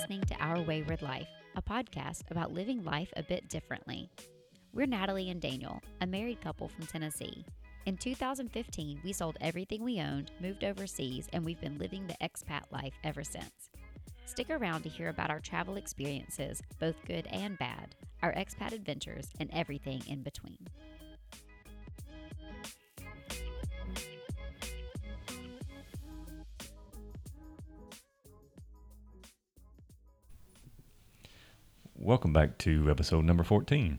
listening to Our Wayward Life, a podcast about living life a bit differently. We're Natalie and Daniel, a married couple from Tennessee. In 2015, we sold everything we owned, moved overseas, and we've been living the expat life ever since. Stick around to hear about our travel experiences, both good and bad, our expat adventures, and everything in between. Welcome back to episode number 14.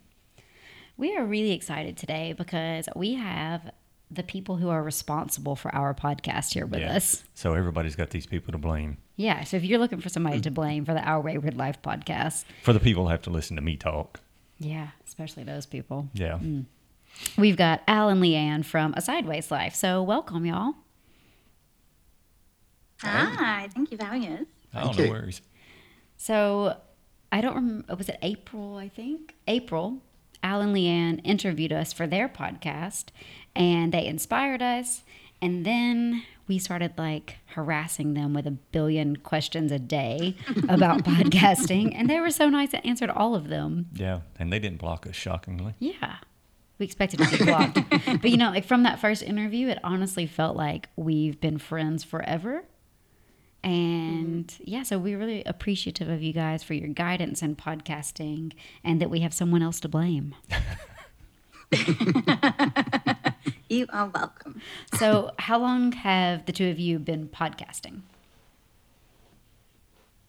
We are really excited today because we have the people who are responsible for our podcast here with Yeah. us. So everybody's got these people to blame. Yeah, so if you're looking for somebody to blame for the Our Wayward Life podcast, For the people who have to listen to me talk. yeah, especially those people. Yeah. Mm. We've got Al and Leanne from A Sideways Life. So welcome, y'all. Hi, thank you for having us. Oh, Thank no you. worries. So I don't remember, uh, was it April, I think? April, Al and Leanne interviewed us for their podcast and they inspired us. And then we started like harassing them with a billion questions a day about podcasting. And they were so nice that answered all of them. Yeah. And they didn't block us, shockingly. Yeah. We expected to be blocked. but you know, like from that first interview, it honestly felt like we've been friends forever. Mm-hmm. And yeah, so we're really appreciative of you guys for your guidance and podcasting and that we have someone else to blame. You are welcome. So, how long have the two of you been podcasting?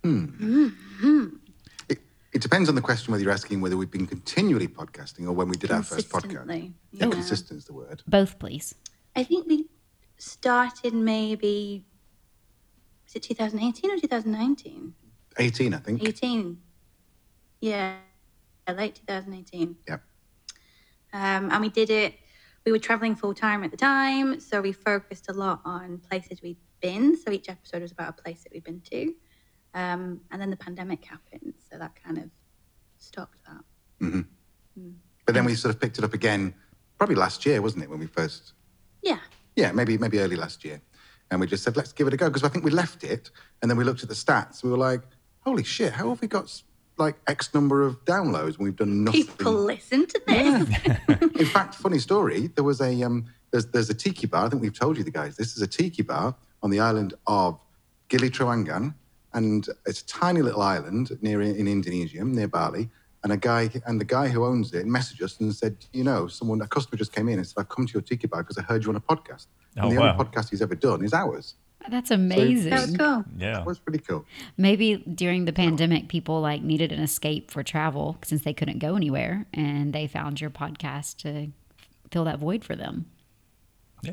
Hmm. Mm-hmm. It, it depends on the question whether you're asking whether we've been continually podcasting or when we did our first podcast. Consistently, Yeah, yeah. consistent is the word. Both, please. I think we started maybe, was it 2018 or 2019? 18, I think. 18. Yeah, late 2018. Yep. Um, and we did it, we were traveling full time at the time. So we focused a lot on places we'd been. So each episode was about a place that we'd been to. Um, and then the pandemic happened. So that kind of stopped that. Mhm. But then we sort of picked it up again, probably last year, wasn't it, when we first? Yeah. Yeah, maybe maybe early last year. And we just said, let's give it a go. Because I think we left it and then we looked at the stats. We were like, holy shit, how have we got like X number of downloads when we've done nothing? People listen to this. In fact, funny story. There was a um, there's there's a tiki bar. I think we've told you the guys. This is a tiki bar on the island of Gili Trawangan, and it's a tiny little island near in Indonesia, near Bali. And a guy and the guy who owns it messaged us and said, you know, someone a customer just came in and said, I've come to your tiki bar because I heard you on a podcast. Oh, and the oh, wow. only podcast he's ever done is ours. That's amazing. that was cool. Yeah. That was pretty cool. Maybe during the pandemic, people like needed an escape for travel since they couldn't go anywhere, and they found your podcast to fill that void for them. Yeah.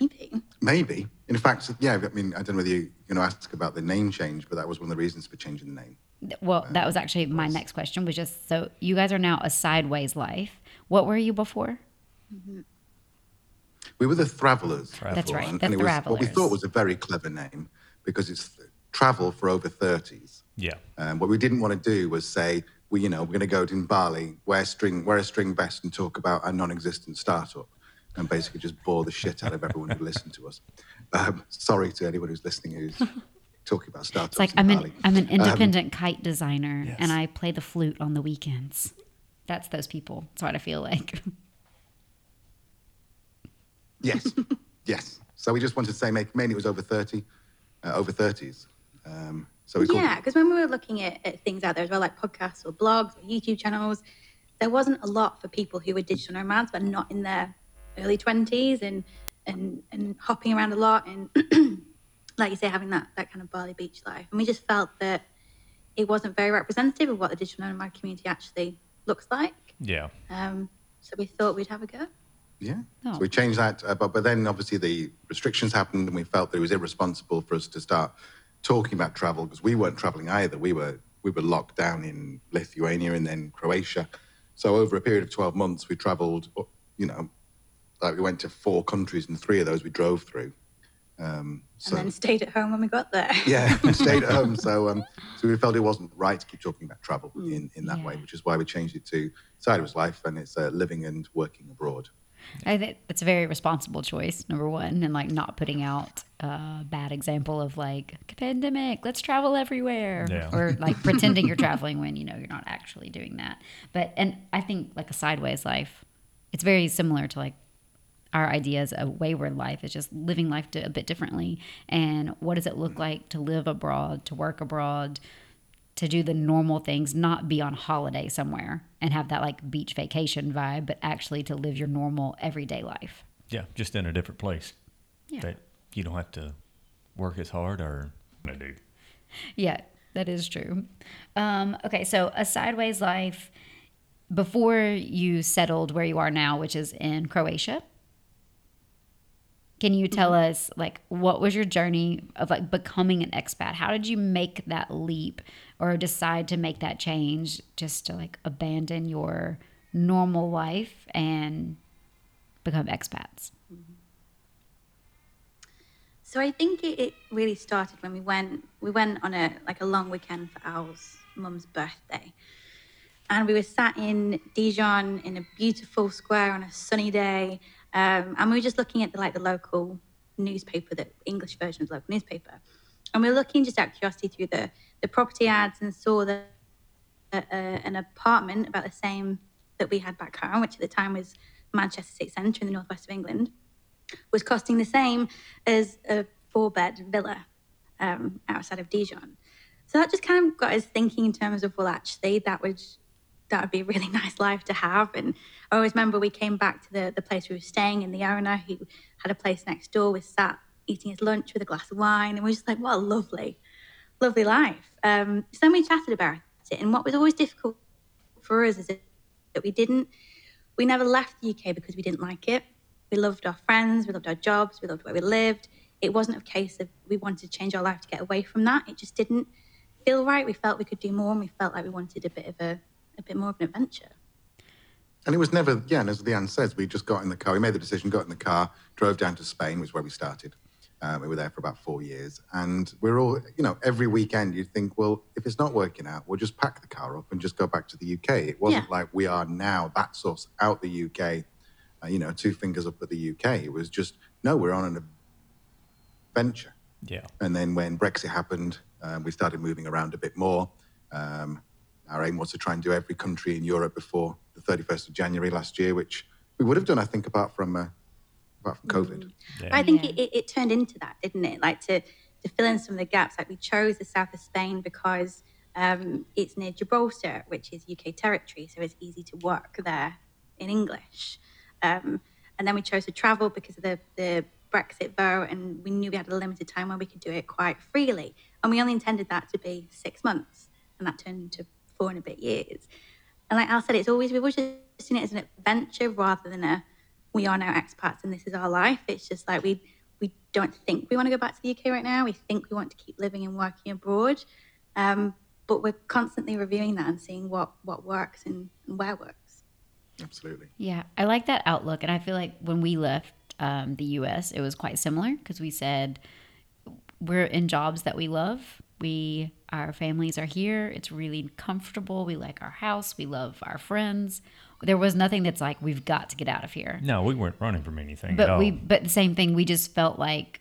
Maybe. Maybe. In fact, yeah. I mean, I don't know whether you're going to ask about the name change, but that was one of the reasons for changing the name. Well, that uh, was actually my next question. Was just so you guys are now a sideways life. What were you before? Mm-hmm. We were the Thravelers. That's right, And, the and it was what we thought was a very clever name because it's travel for over 30s. Yeah. Um, what we didn't want to do was say, well, you know, we're going to go to Bali, wear string, wear a string vest, and talk about a non-existent startup, and basically just bore the shit out of everyone who listened to us. Um, sorry to anyone who's listening who's talking about startups. It's like in I'm Bali. an I'm an independent kite designer, yes. and I play the flute on the weekends. That's those people. That's what I feel like. Yes, yes. So we just wanted to say, make, mainly it was over 30, uh, over 30s. Um, so we Yeah, because when we were looking at, at things out there as well, like podcasts or blogs or YouTube channels, there wasn't a lot for people who were digital nomads but not in their early twenties and and and hopping around a lot and like you say, having that that kind of Bali beach life. And we just felt that it wasn't very representative of what the digital nomad community actually looks like. Yeah. Um, so we thought we'd have a go. Yeah. Oh. So we changed that, uh, but but then obviously the restrictions happened, and we felt that it was irresponsible for us to start talking about travel because we weren't traveling either. We were we were locked down in Lithuania and then Croatia. So over a period of twelve months, we travelled. You know, like we went to four countries, and three of those we drove through. Um, so And then stayed at home when we got there. yeah, stayed at home. So um, so we felt it wasn't right to keep talking about travel Mm. in in that way, which is why we changed it to Sideways Life, and it's uh, living and working abroad. I think that's a very responsible choice. Number one, and like not putting out a bad example of like pandemic, let's travel everywhere, Yeah. or like pretending you're traveling when you know you're not actually doing that. But and I think like a sideways life, it's very similar to like our ideas of wayward life is just living life a bit differently and what does it look like to live abroad to work abroad to do the normal things not be on holiday somewhere and have that like beach vacation vibe but actually to live your normal everyday life Yeah, just in a different place. Yeah. That you don't have to work as hard or I do. yeah that is true um, okay so a sideways life before you settled where you are now which is in croatia can you tell mm-hmm. us like what was your journey of like becoming an expat how did you make that leap or decide to make that change just to like abandon your normal life and become expats mm-hmm. So I think it, it really started when we went we went on a like a long weekend for Al's mum's birthday. And we were sat in Dijon in a beautiful square on a sunny day. Um, and we were just looking at the like the local newspaper, the English version of the local newspaper. And we were looking just out of curiosity through the, the property ads and saw that uh, an apartment about the same that we had back home, which at the time was Manchester City Centre in the northwest of England, was costing the same as a four bed villa um, outside of Dijon. So that just kind of got us thinking in terms of, well, actually, that would that would be a really nice life to have. And I always remember we came back to the, the place we were staying, and the owner who had a place next door was sat eating his lunch with a glass of wine, and we were just like, what a lovely, lovely life. Um, so we chatted about it, and what was always difficult for us is that we didn't, we never left the UK because we didn't like it. We loved our friends, we loved our jobs, we loved where we lived. It wasn't a case of we wanted to change our life to get away from that. It just didn't feel right. We felt we could do more, and we felt like we wanted a bit of a, a bit more of an adventure. And it was never, yeah, and as Leanne says, we just got in the car. We made the decision, got in the car, drove down to Spain, which is where we started. Um, we were there for about four years. And we're all, you know, every weekend you'd think, well, if it's not working out, we'll just pack the car up and just go back to the UK. It wasn't Yeah. like we are now, that's us out the UK, uh, you know, two fingers up at the UK. It was just, no, we're on an adventure. Yeah. And then when Brexit happened, um, we started moving around a bit more. Um, our aim was to try and do every country in Europe before the 31st of January last year, which we would have done, I think, apart from uh, apart from COVID. Yeah. I think Yeah. it, it, it turned into that, didn't it? Like to to fill in some of the gaps. Like we chose the south of Spain because um, it's near Gibraltar, which is UK territory, so it's easy to work there in English. Um, and then we chose to travel because of the the Brexit vote, and we knew we had a limited time where we could do it quite freely. And we only intended that to be six months, and that turned into four and a bit years. And like Al said, it's always we've always just seen it as an adventure rather than a we are now expats and this is our life. It's just like we we don't think we want to go back to the UK right now. We think we want to keep living and working abroad, um, but we're constantly reviewing that and seeing what what works and, and where works. Absolutely. Yeah, I like that outlook. And I feel like when we left um, the US, it was quite similar because we said we're in jobs that we love. We, our families are here. It's really comfortable. We like our house. We love our friends. There was nothing that's like, we've got to get out of here. No, we weren't running from anything at But all. we, but the same thing, we just felt like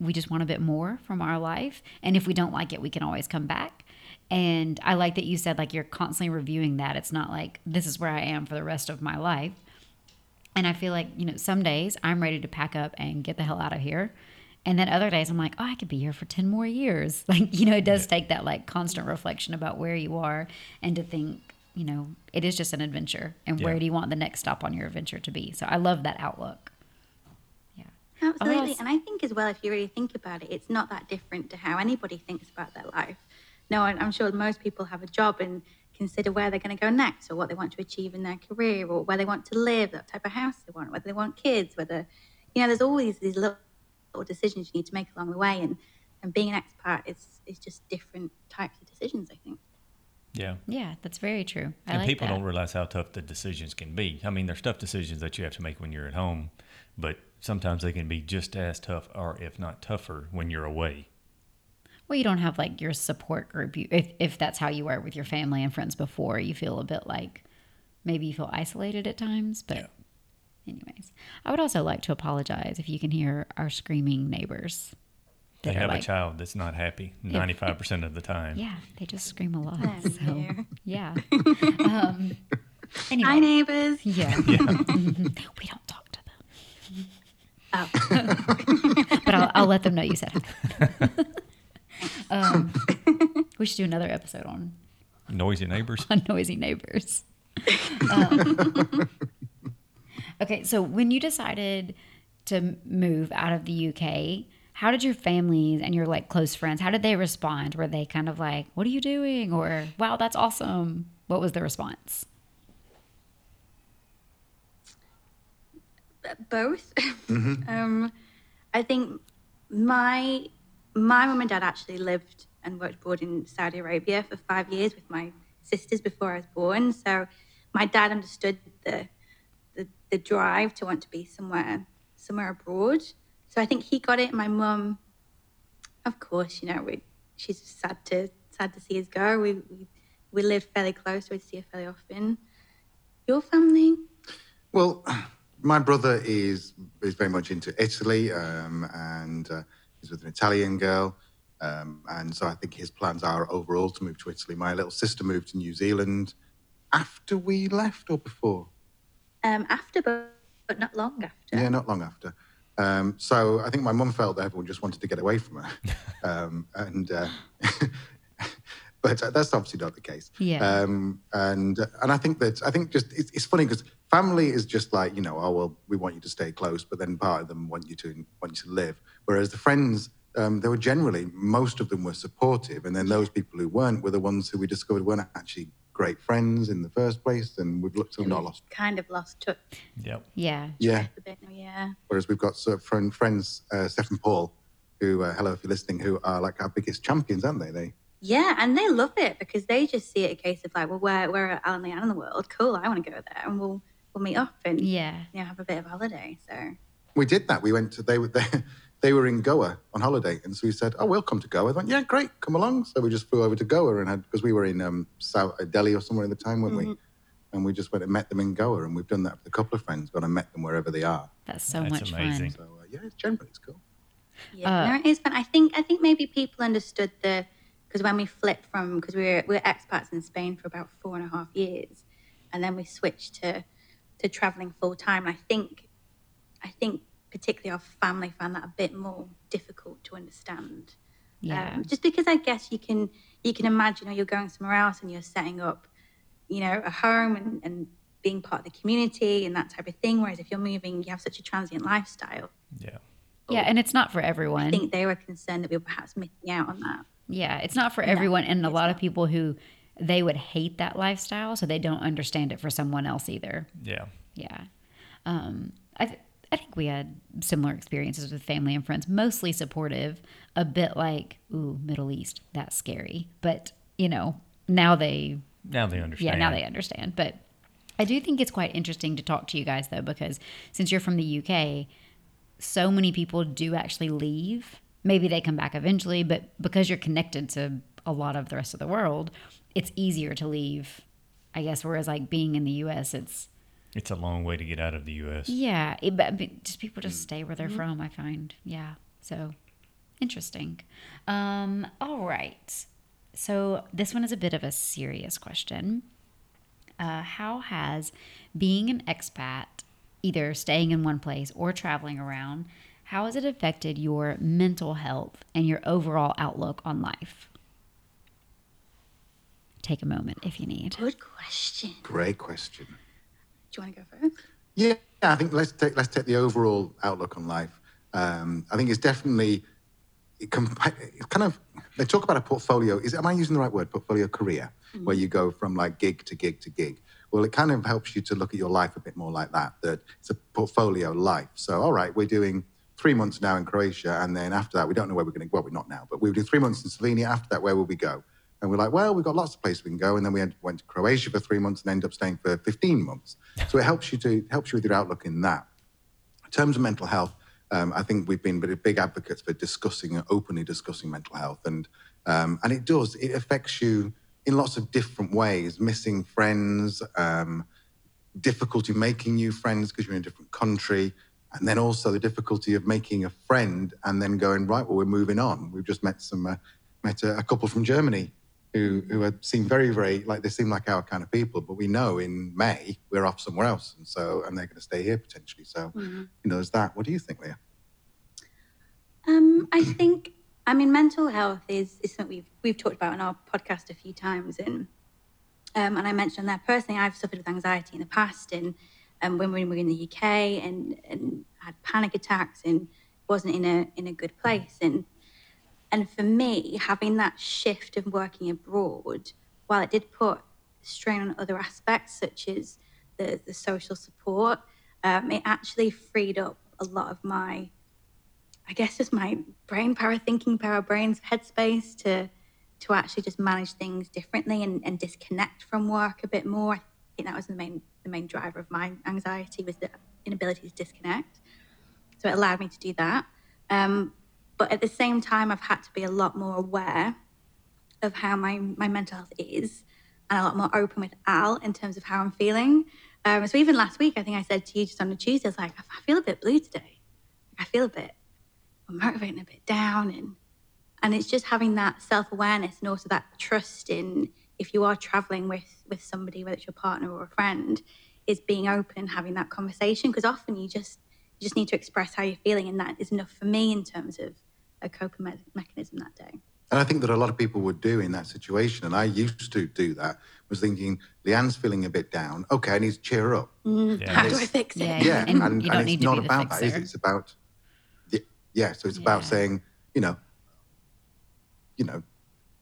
we just want a bit more from our life. And if we don't like it, we can always come back. And I like that you said like you're constantly reviewing that. It's not like this is where I am for the rest of my life. And I feel like, you know, some days I'm ready to pack up and get the hell out of here. And then other days I'm like, oh, I could be here for 10 more years. Like, you know, it does take that like constant reflection about where you are and to think, you know, it is just an adventure. And where do you want the next stop on your adventure to be? So I love that outlook. Yeah. Absolutely. Oh, yes. And I think as well, if you really think about it, it's not that different to how anybody thinks about their life. No, I'm sure most people have a job and consider where they're going to go next or what they want to achieve in their career or where they want to live, what type of house they want, whether they want kids, whether, you know, there's always these little, little decisions you need to make along the way. And, and being an expat is, is just different types of decisions, I think. yeah. Yeah, that's very true. I and like people that. don't realize how tough the decisions can be. I mean, there's tough decisions that you have to make when you're at home, but sometimes they can be just as tough, or if not tougher, when you're away. Well, you don't have like your support group. You, if if that's how you were with your family and friends before, you feel a bit like maybe you feel isolated at times. But, Yeah. Anyways, I would also like to apologize if you can hear our screaming neighbors. They have like, a child that's not happy 95% of the time. yeah, they just scream a lot. Oh, so dear. yeah. Um, anyway, Hi, neighbors. yeah, Yeah. we don't talk to them, Oh, but I'll, I'll let them know you said hi. um, we should do another episode on Noisy neighbors. on noisy neighbors. Um, okay, so when you decided to move out of the UK, how did your families and your like close friends, how did they respond? Were they kind of like, "What are you doing?" or "Wow, that's awesome"? What was the response? both. um, I think my my mum and dad actually lived and worked abroad in Saudi Arabia for five years with my sisters before I was born. So my dad understood the the, drive to want to be somewhere somewhere abroad. So I think he got it. My mum, of course, you know, we, she's sad to sad to see us go. We we, we fairly close, so we'd see her fairly often. Your family? Well, my brother is is very much into Italy, um, and uh, he's with an Italian girl, um, and so I think his plans are overall to move to Italy. My little sister moved to New Zealand after we left, or before. Um, after, but, but not long after. Yeah, not long after. Um, so I think my mum felt that everyone just wanted to get away from her, um, and uh, but uh, that's obviously not the case. Yeah. Um, and and I think that I think just it's, it's funny because family is just like you know oh well we want you to stay close, but then part of them want you to want you to live. Whereas the friends. Um, they were generally most of them were supportive, and then those people who weren't were the ones who we discovered weren't actually great friends in the first place, and we've looked to not lost. Kind of lost touch Yep. Yeah. Yeah, bit. Yeah. Whereas we've got sort of friend, friends, uh, Steph and Paul, who, uh, hello if you're listening, who are like our biggest champions, aren't they? They Yeah, and they love it because they just see it a case of like, well, where where are Alan and Leanne in the world? Cool, I want to go there, and we'll we'll meet up and Yeah. you know have a bit of a holiday. So we did that. We went to they were they, they were in Goa on holiday, and so we said, "Oh, we'll come to Goa." They went, "Yeah, great, come along." So we just flew over to Goa and had because we were in um, South uh, Delhi or somewhere at the time, weren't we? And we just went and met them in Goa, and we've done that with a couple of friends, gone and met them wherever they are. That's so That's much amazing. fun. So uh, yeah, it's generally it's cool. yeah, Uh, no, it is fun. I think I think maybe people understood the because when we flipped from because we were we were expats in Spain for about four and a half years, and then we switched to to traveling full time. And I think I think particularly our family found that a bit more difficult to understand. Yeah. Um, just because I guess you can you can imagine, or you're going somewhere else and you're setting up, you know, a home and, and being part of the community and that type of thing. Whereas if you're moving, you have such a transient lifestyle. Yeah. yeah, and it's not for everyone. I think they were concerned that we were perhaps missing out on that. Yeah, it's not for everyone, and a it's lot of people who they would hate that lifestyle, so they don't understand it for someone else either. Yeah. Yeah, um, I th- I think we had similar experiences with family and friends, mostly supportive, a bit like ooh Middle East, that's scary, but you know now they Now they understand. yeah now they understand, but. I do think it's quite interesting to talk to you guys though, because since you're from the UK, so many people do actually leave. Maybe they come back eventually, but because you're connected to a lot of the rest of the world, it's easier to leave. I guess. Whereas like being in the US, it's It's a long way to get out of the U.S. yeah, it, but but just people just stay where they're from. I find yeah. So interesting. Um, all right. So this one is a bit of a serious question. Uh, how has being an expat, either staying in one place or traveling around, how has it affected your mental health and your overall outlook on life? Take a moment if you need. Good question. Great question. You want to go first? Yeah, I think let's take let's take the overall outlook on life. Um, I think it's definitely it kind of they talk about a portfolio. Is am I using the right word? Portfolio career, where you go from like gig to gig to gig. Well, it kind of helps you to look at your life a bit more like that. That it's a portfolio life. So, all right, we're doing three months now in Croatia, and then after that, we don't know where we're going to. Well, we're not now, but we were doing three months in Slovenia. After that, where will we go? And we're like, well, we've got lots of places we can go. And then we went- to Croatia for three months and ended up staying for 15 months. So it helps you to helps you with your outlook in that. In terms of mental health, um, I think we've been big advocates for discussing, openly discussing mental health, and um, and it does. It affects you in lots of different ways. Missing friends, um, difficulty making new friends because you're in a different country, and then also the difficulty of making a friend and then going right. Well, we're moving on. We've just met some uh, met a, a, couple from Germany who who seem very very like they seem like our kind of people, but we know in May we're off somewhere else, and so and they're going to stay here potentially. So mm-hmm. you know, there's that. What do you think, Leah? Um, I think I mean mental health is is something we've we've talked about on our podcast a few times, and um, and I mentioned that personally, I've suffered with anxiety in the past, and um, when we were in the UK, and and had panic attacks, and wasn't in a in a good place, and and for me, having that shift of working abroad, while it did put strain on other aspects such as the the social support, um, it actually freed up a lot of my, I guess, just my brain power, thinking power, brain's headspace to to actually just manage things differently and, and disconnect from work a bit more. I think that was the main the main driver of my anxiety was the inability to disconnect. So it allowed me to do that. Um, but at the same time, I've had to be a lot more aware of how my, my mental health is and a lot more open with Al in terms of how I'm feeling. Um, so even last week, I think I said to you just on a Tuesday, I was like, I feel a bit blue today. I feel a bit motivated, and a bit down, and and it's just having that self awareness and also that trust in if you are traveling with with somebody, whether it's your partner or a friend, is being open, having that conversation. Because often you just you just need to express how you're feeling, and that is enough for me in terms of a coping me- mechanism that day. And I think that a lot of people would do in that situation, and I used to do that, was thinking, Leanne's feeling a bit down. Okay, I need to cheer her up. Mm, yeah. How do I fix it? Yeah, yeah. and, and, and it's not about that, is it? It's about, yeah, so it's yeah. about saying, you know, you know,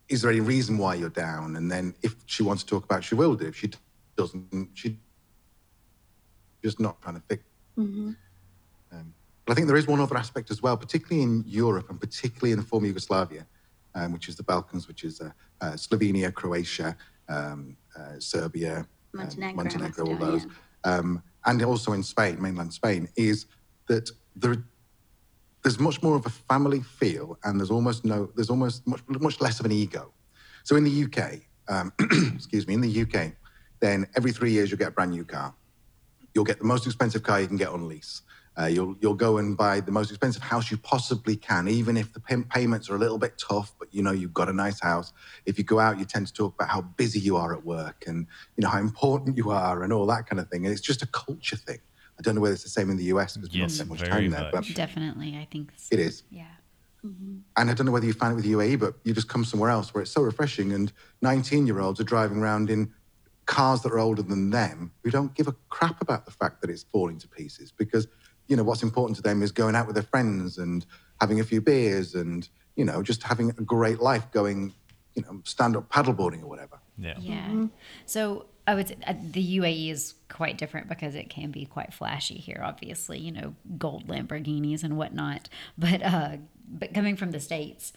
is there any reason why you're down? And then if she wants to talk about, it, she will do. If she doesn't, she just not trying to fix. Mm-hmm. But I think there is one other aspect as well, particularly in Europe and particularly in the former Yugoslavia, um, which is the Balkans, which is uh, uh, Slovenia, Croatia, um, uh, Serbia, um, Montenegro, Montenegro all those, um, and also in Spain, mainland Spain, is that there there's much more of a family feel, and there's almost no, there's almost much much less of an ego. So in the UK, um, excuse me, in the UK, then every three years you'll get a brand new car. You'll get the most expensive car you can get on lease. Uh, you'll you'll go and buy the most expensive house you possibly can, even if the payments are a little bit tough. But you know you've got a nice house. If you go out, you tend to talk about how busy you are at work and you know how important you are and all that kind of thing. And it's just a culture thing. I don't know whether it's the same in the US because yes, we don't spend much time there. But definitely, I think so. it is. Yeah. Mm-hmm. And I don't know whether you find it with UAE, but you just come somewhere else where it's so refreshing. And 19 year olds are driving around in cars that are older than them who don't give a crap about the fact that it's falling to pieces because, you know, what's important to them is going out with their friends and having a few beers and, you know, just having a great life going, you know, stand up paddleboarding or whatever. Yeah. Yeah. Mm-hmm. So I would say uh, the UAE is quite different because it can be quite flashy here. Obviously, you know, gold Lamborghinis and whatnot. But uh, but coming from the states,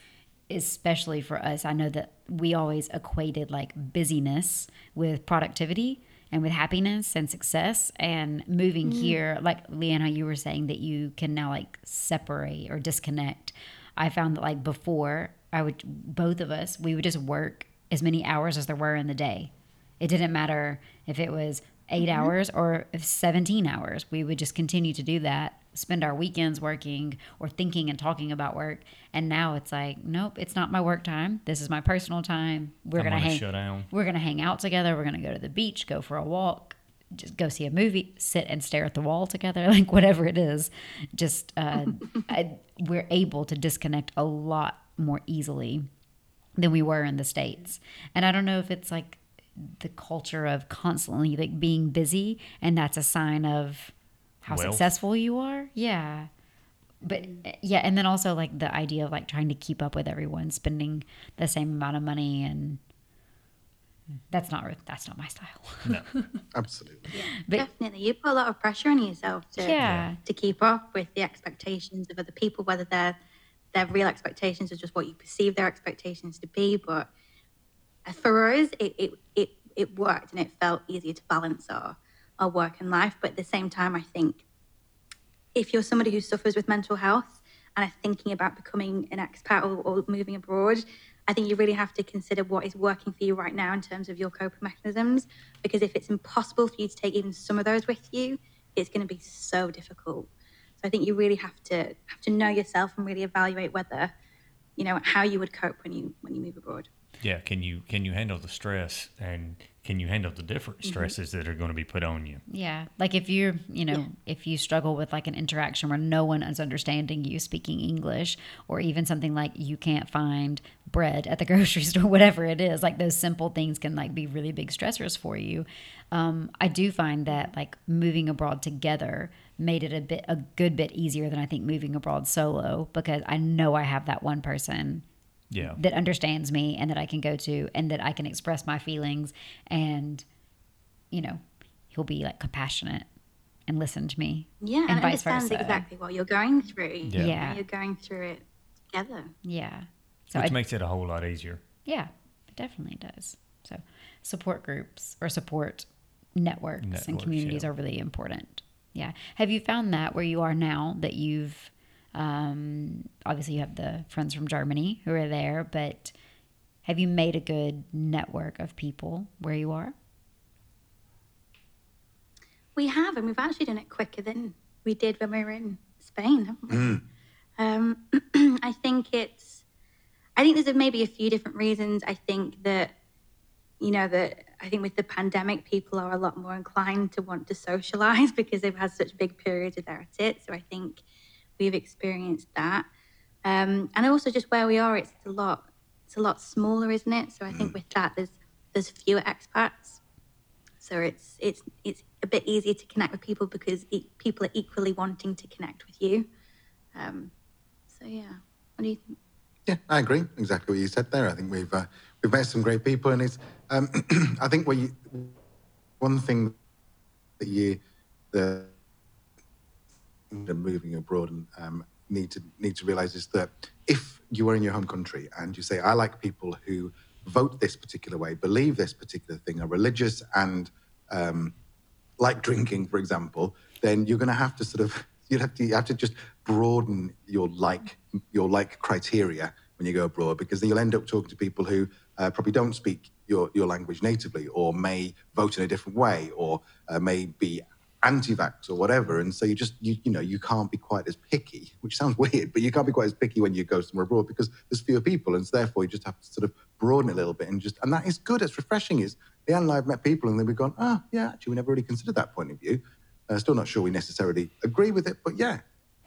especially for us, I know that we always equated like busyness with productivity and with happiness and success. And moving mm-hmm. here, like Leanna, you were saying that you can now like separate or disconnect. I found that like before, I would both of us we would just work as many hours as there were in the day it didn't matter if it was 8 mm-hmm. hours or 17 hours. We would just continue to do that, spend our weekends working or thinking and talking about work. And now it's like, nope, it's not my work time. This is my personal time. We're gonna, hang. Shut down. We're gonna hang out together. We're gonna go to the beach, go for a walk, just go see a movie, sit and stare at the wall together, like whatever it is. Just uh, I, we're able to disconnect a lot more easily than we were in the states. And I don't know if it's like the culture of constantly like being busy and that's a sign of how Wealth. successful you are. Yeah. But mm-hmm. eh, yeah and then also like the idea of like trying to keep up with everyone spending the same amount of money and that's not that's not my style. No. Absolutely. Yeah, but, definitely. You put a lot of pressure on yourself to yeah. to keep up with the expectations of other people whether they're their real expectations or just what you perceive their expectations to be. But for us, it, it, it, it worked and it felt easier to balance our, our work and life. But at the same time, I think if you're somebody who suffers with mental health and are thinking about becoming an expat or, or moving abroad, I think you really have to consider what is working for you right now in terms of your coping mechanisms. Because if it's impossible for you to take even some of those with you, it's going to be so difficult. So I think you really have to have to know yourself and really evaluate whether, you know, how you would cope when you when you move abroad. Yeah, can you can you handle the stress and can you handle the different Mm-hmm. stresses that are going to be put on you? Yeah. Like if you're, you know, if you struggle with like an interaction where no one is understanding you speaking English, or even something like you can't find bread at the grocery store, whatever it is, like those simple things can like be really big stressors for you. Um, I do find that like moving abroad together made it a bit, a good bit easier than I think moving abroad solo because I know I have that one person Yeah. that understands me and that I can go to and that I can express my feelings and you know he'll be like compassionate and listen to me Yeah, and and, vice understand versa. exactly what you're going through. Yeah. Yeah. You're going through it together. yeah so Which I, makes it a whole lot easier. yeah it definitely does so support groups or support networks, and communities yeah. are really important yeah have you found that where you are now that you've um, obviously you have the friends from germany who are there but have you made a good network of people where you are We have, and we've actually done it quicker than we did when we were in Spain, haven't we? Um, I think it's, I think there's maybe a few different reasons. I think that, you know, that I think with the pandemic, people are a lot more inclined to want to socialize because they've had such big periods without it. So I think we've experienced that. Um, and also just where we are, it's a lot, it's a lot smaller, isn't it? So I think with that, there's there's fewer expats. So it's it's it's a bit easier to connect with people because e- people are equally wanting to connect with you. Um, so yeah, what do you think? Yeah, I agree. Exactly what you said there. I think we've uh, we've met some great people, and it's um, I think what you one thing that you the the moving abroad and um, need to need to realize is that if you are in your home country and you say I like people who vote this particular way, believe this particular thing, are religious and um, like drinking, for example, then you're going to have to sort of you have to you have to just broaden your like your like criteria when you go abroad because then you'll end up talking to people who uh, probably don't speak your your language natively or may vote in a different way or uh, may be anti-vax or whatever and so you just you you know you can't be quite as picky which sounds weird but you can't be quite as picky when you go somewhere abroad because there's fewer people and so therefore you just have to sort of broaden it a little bit and just and that is good it's refreshing is the and I have met people and then we've gone oh yeah actually we never really considered that point of view. Uh, still not sure we necessarily agree with it but yeah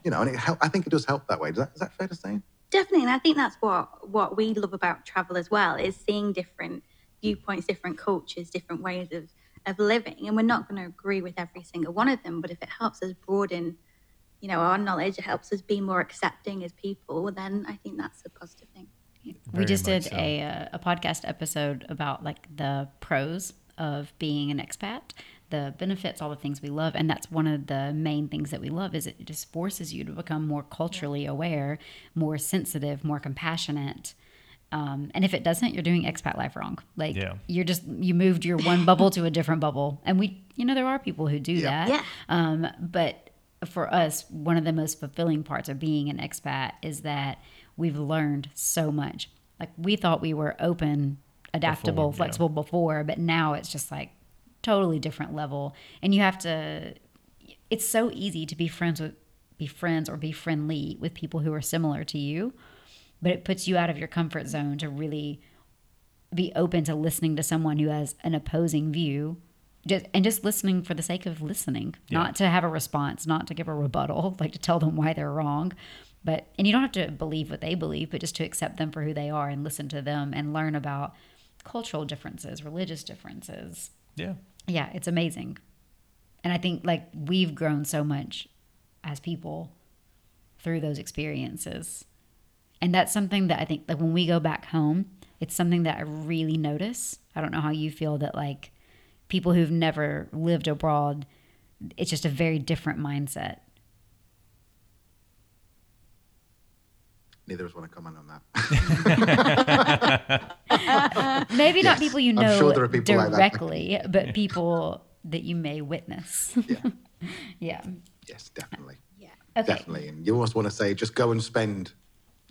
you know and it help, I think it does help that way. Is that, is that fair to say? Definitely, and I think that's what what we love about travel as well is seeing different viewpoints, different cultures, different ways of of living, and we're not going to agree with every single one of them. But if it helps us broaden, you know, our knowledge, it helps us be more accepting as people. Then I think that's a positive thing. we just did so. a uh, a podcast episode about like the pros of being an expat the benefits all the things we love and that's one of the main things that we love is it just forces you to become more culturally aware more sensitive more compassionate um, and if it doesn't you're doing expat life wrong like Yeah. you're just you moved your one bubble to a different bubble and we you know there are people who do that Yeah. um, but for us, one of the most fulfilling parts of being an expat is that we've learned so much. Like we thought we were open, adaptable, Before, yeah. flexible before, but now it's just like totally different level. And you have to. It's so easy to be friends with, be friends or be friendly with people who are similar to you, but it puts you out of your comfort zone to really be open to listening to someone who has an opposing view. Just, and just listening for the sake of listening not to have a response not to give a rebuttal like to tell them why they're wrong. But and you don't have to believe what they believe but just to accept them for who they are and listen to them and learn about cultural differences religious differences. Yeah. yeah it's amazing. And i think like we've grown so much as people through those experiences and that's something that i think like when we go back home it's something that i really notice. I don't know how you feel that like people who've never lived abroad it's just a very different mindset. Neither of us want to comment on that. Maybe not people you know sure there are people like directly but people that you may witness. Yeah. Yeah. Yes definitely. Yeah. okay. Definitely. And you almost want to say, just go and spend,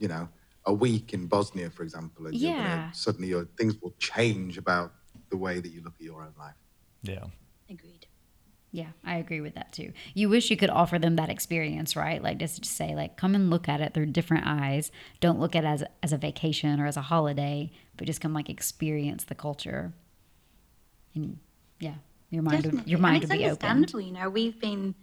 you know, a week in Bosnia, for example, and you're gonna, suddenly your things will change about the way that you look at your own life. Yeah. Agreed. Yeah, I agree with that too. You wish you could offer them that experience, right? Like just to say, like, come and look at it through different eyes. Don't look at it as as a vacation or as a holiday, but just come like experience the culture. And yeah, your mind would, Definitely. your And mind it's would be open. understandable, you know. We've been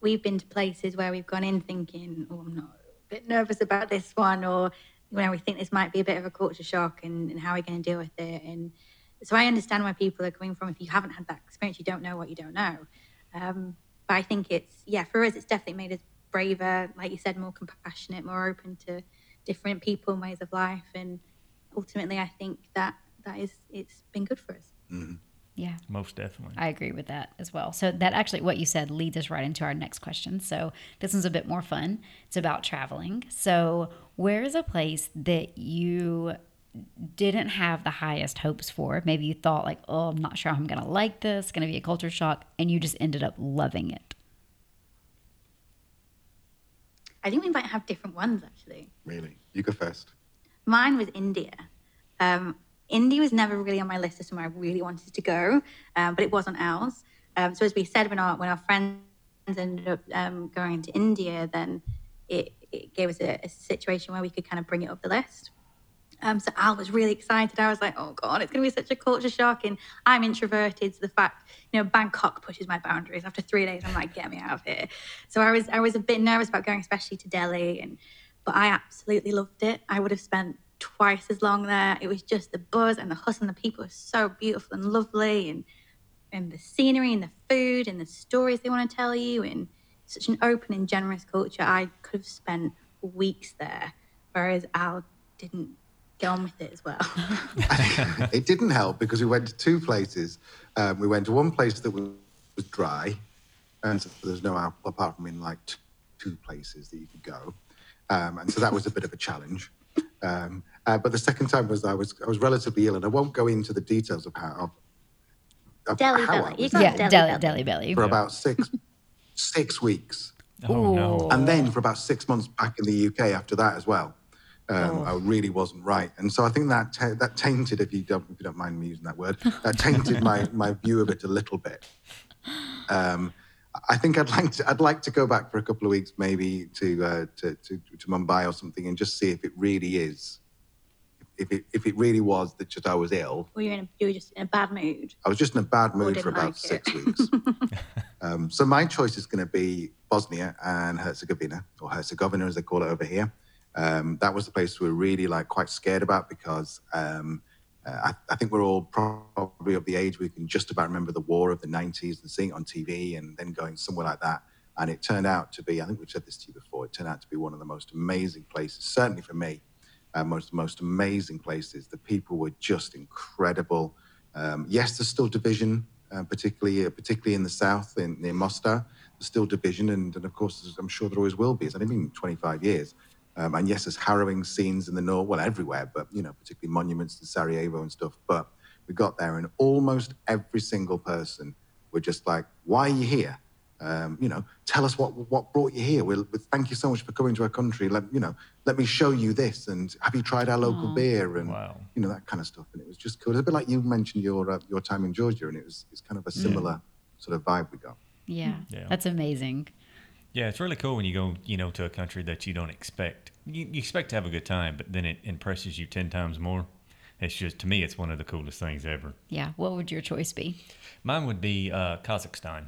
we've been to places where we've gone in thinking, oh, I'm not a bit nervous about this one, or you know, we think this might be a bit of a culture shock, and, and how are we going to deal with it? And so I understand where people are coming from. If you haven't had that experience, you don't know what you don't know. Um, but I think it's yeah, for us, it's definitely made us braver, like you said, more compassionate, more open to different people and ways of life, and ultimately, I think that that is it's been good for us. Yeah. Most definitely. I agree with that as well. So that actually what you said leads us right into our next question. So this one's a bit more fun. It's about traveling. So where is a place that you didn't have the highest hopes for? Maybe you thought like, "Oh, I'm not sure I'm going to like this, going to be a culture shock," and you just ended up loving it. I think we might have different ones actually. Really, you go first. Mine was India. Um, India was never really on my list of somewhere I really wanted to go, um, but it was on ours. Um, so as we said, when our when our friends ended up um, going to India, then it, it gave us a, a situation where we could kind of bring it up the list. Um, so Al was really excited. I was like, oh God, it's going to be such a culture shock. And I'm introverted. So the fact, you know, Bangkok pushes my boundaries. After three days, I'm like, get me out of here. So I was, I was a bit nervous about going, especially to Delhi. And, but I absolutely loved it. I would have spent twice as long there. It was just the buzz and the hustle and the people are so beautiful and lovely. And, and the scenery and the food and the stories they want to tell you and such an open and generous culture. I could have spent weeks there, whereas Al didn't get on with it as well. it didn't help because we went to two places. Um, we went to one place that was, dry, and so there's no alcohol apart from in like two places that you could go, um, and so that was a bit of a challenge. Um, uh, but the second time was I was I was relatively ill, and I won't go into the details of how. Of Delhi how I belly. You got yeah, Delhi Delhi, belly. Belly. for about six six weeks. Oh no. And then for about six months back in the UK after that as well. Um, Oh. I really wasn't right, and so I think that ta- that tainted, if you don't if you don't mind me using that word, that tainted my my view of it a little bit. Um, I think I'd like to I'd like to go back for a couple of weeks, maybe to uh, to, to to Mumbai or something, and just see if it really is, if it if it really was that just I was ill. Well, you're in a, you were just in a bad mood. I was just in a bad mood for about like six weeks. um, so my choice is going to be Bosnia and Herzegovina, or Herzegovina as they call it over here. Um, that was the place we were really like quite scared about because um, uh, I, I think we're all probably of the age we can just about remember the war of the 90s and seeing it on TV and then going somewhere like that. And it turned out to be, I think we've said this to you before, it turned out to be one of the most amazing places, certainly for me, uh, most most amazing places. The people were just incredible. Um, yes, there's still division, uh, particularly uh, particularly in the south, in near Mostar. There's still division, and, and of course, I'm sure there always will be. It's only been 25 years. Um, and yes, there's harrowing scenes in the north, well, everywhere, but you know, particularly monuments in Sarajevo and stuff. But we got there, and almost every single person were just like, "Why are you here? Um, you know, tell us what what brought you here. We'll, we thank you so much for coming to our country. Let you know, let me show you this, and have you tried our local Aw. beer and Wow. you know that kind of stuff. And it was just cool. It's a bit like you mentioned your uh, your time in Georgia, and it was it's kind of a similar sort of vibe we got. Yeah, Yeah. that's amazing. Yeah, it's really cool when you go, you know, to a country that you don't expect. You, you expect to have a good time, but then it impresses you ten times more. It's just to me, it's one of the coolest things ever. Yeah. What would your choice be? Mine would be uh, Kazakhstan.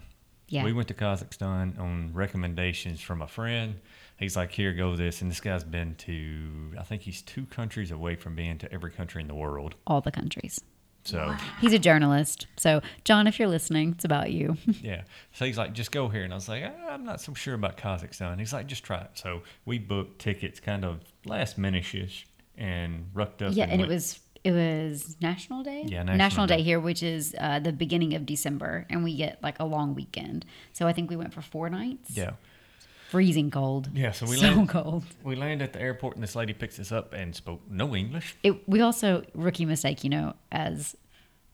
Yeah. We went to Kazakhstan on recommendations from a friend. He's like, here, go this. And this guy's been to, I think he's two countries away from being to every country in the world. All the countries. So, He's a journalist. So, John, if you're listening, it's about you. yeah. So he's like, just go here. And I was like, "Ah, I'm not so sure about Kazakhstan. He's like, just try it. So we booked tickets kind of last minute-ish, and rucked up. yeah, and it was it was National Day. Yeah, National Day. Day. here, which is uh, the beginning of December, and we get like a long weekend. So I think we went for four nights. Yeah. Freezing cold. Yeah, so we so landed- cold. We land at the airport and this lady picks us up and spoke no English. It, we also rookie mistake, you know, as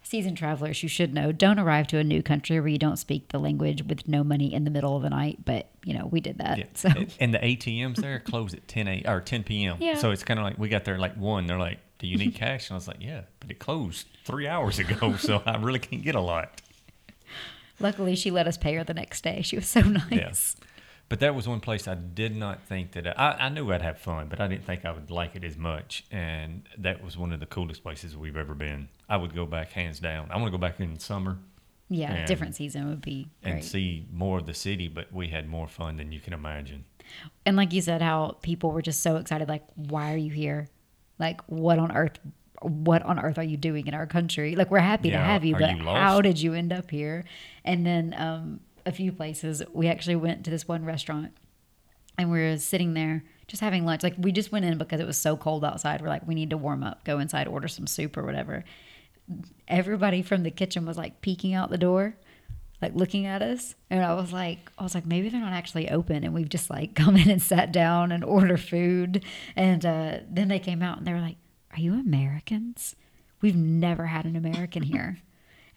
seasoned travelers, you should know, don't arrive to a new country where you don't speak the language with no money in the middle of the night. But you know, we did that. Yeah. So And- the ATMs there close at 10 a or 10 p.m. Yeah. So it's kind of like we got there like one. They're like, "Do you need cash?" And I was like, "Yeah," but it closed three hours ago, so I really can't get a lot. Luckily, she let us pay her the next day. She was so nice. But that was one place I did not think that I, I knew I'd have fun, but I didn't think I would like it as much. And that was one of the coolest places we've ever been. I would go back hands down. I want to go back in summer Yeah, And- different season would be and see more of the city, but we had more fun than you can imagine. And like you said, how people were just so excited. Like, why are you here? Like, what on earth? What on earth are you doing in our country? Like, we're happy to have you, but you how did you end up here? And then um, a few places. We actually went to this one restaurant, and we were sitting there just having lunch. Like, we just went in because it was so cold outside. We're like, we need to warm up. Go inside, order some soup or whatever. Everybody from the kitchen was like peeking out the door like looking at us and i was like i was like maybe they're not actually open and we've just like come in and sat down and order food and uh, then they came out and they were like are you americans we've never had an american here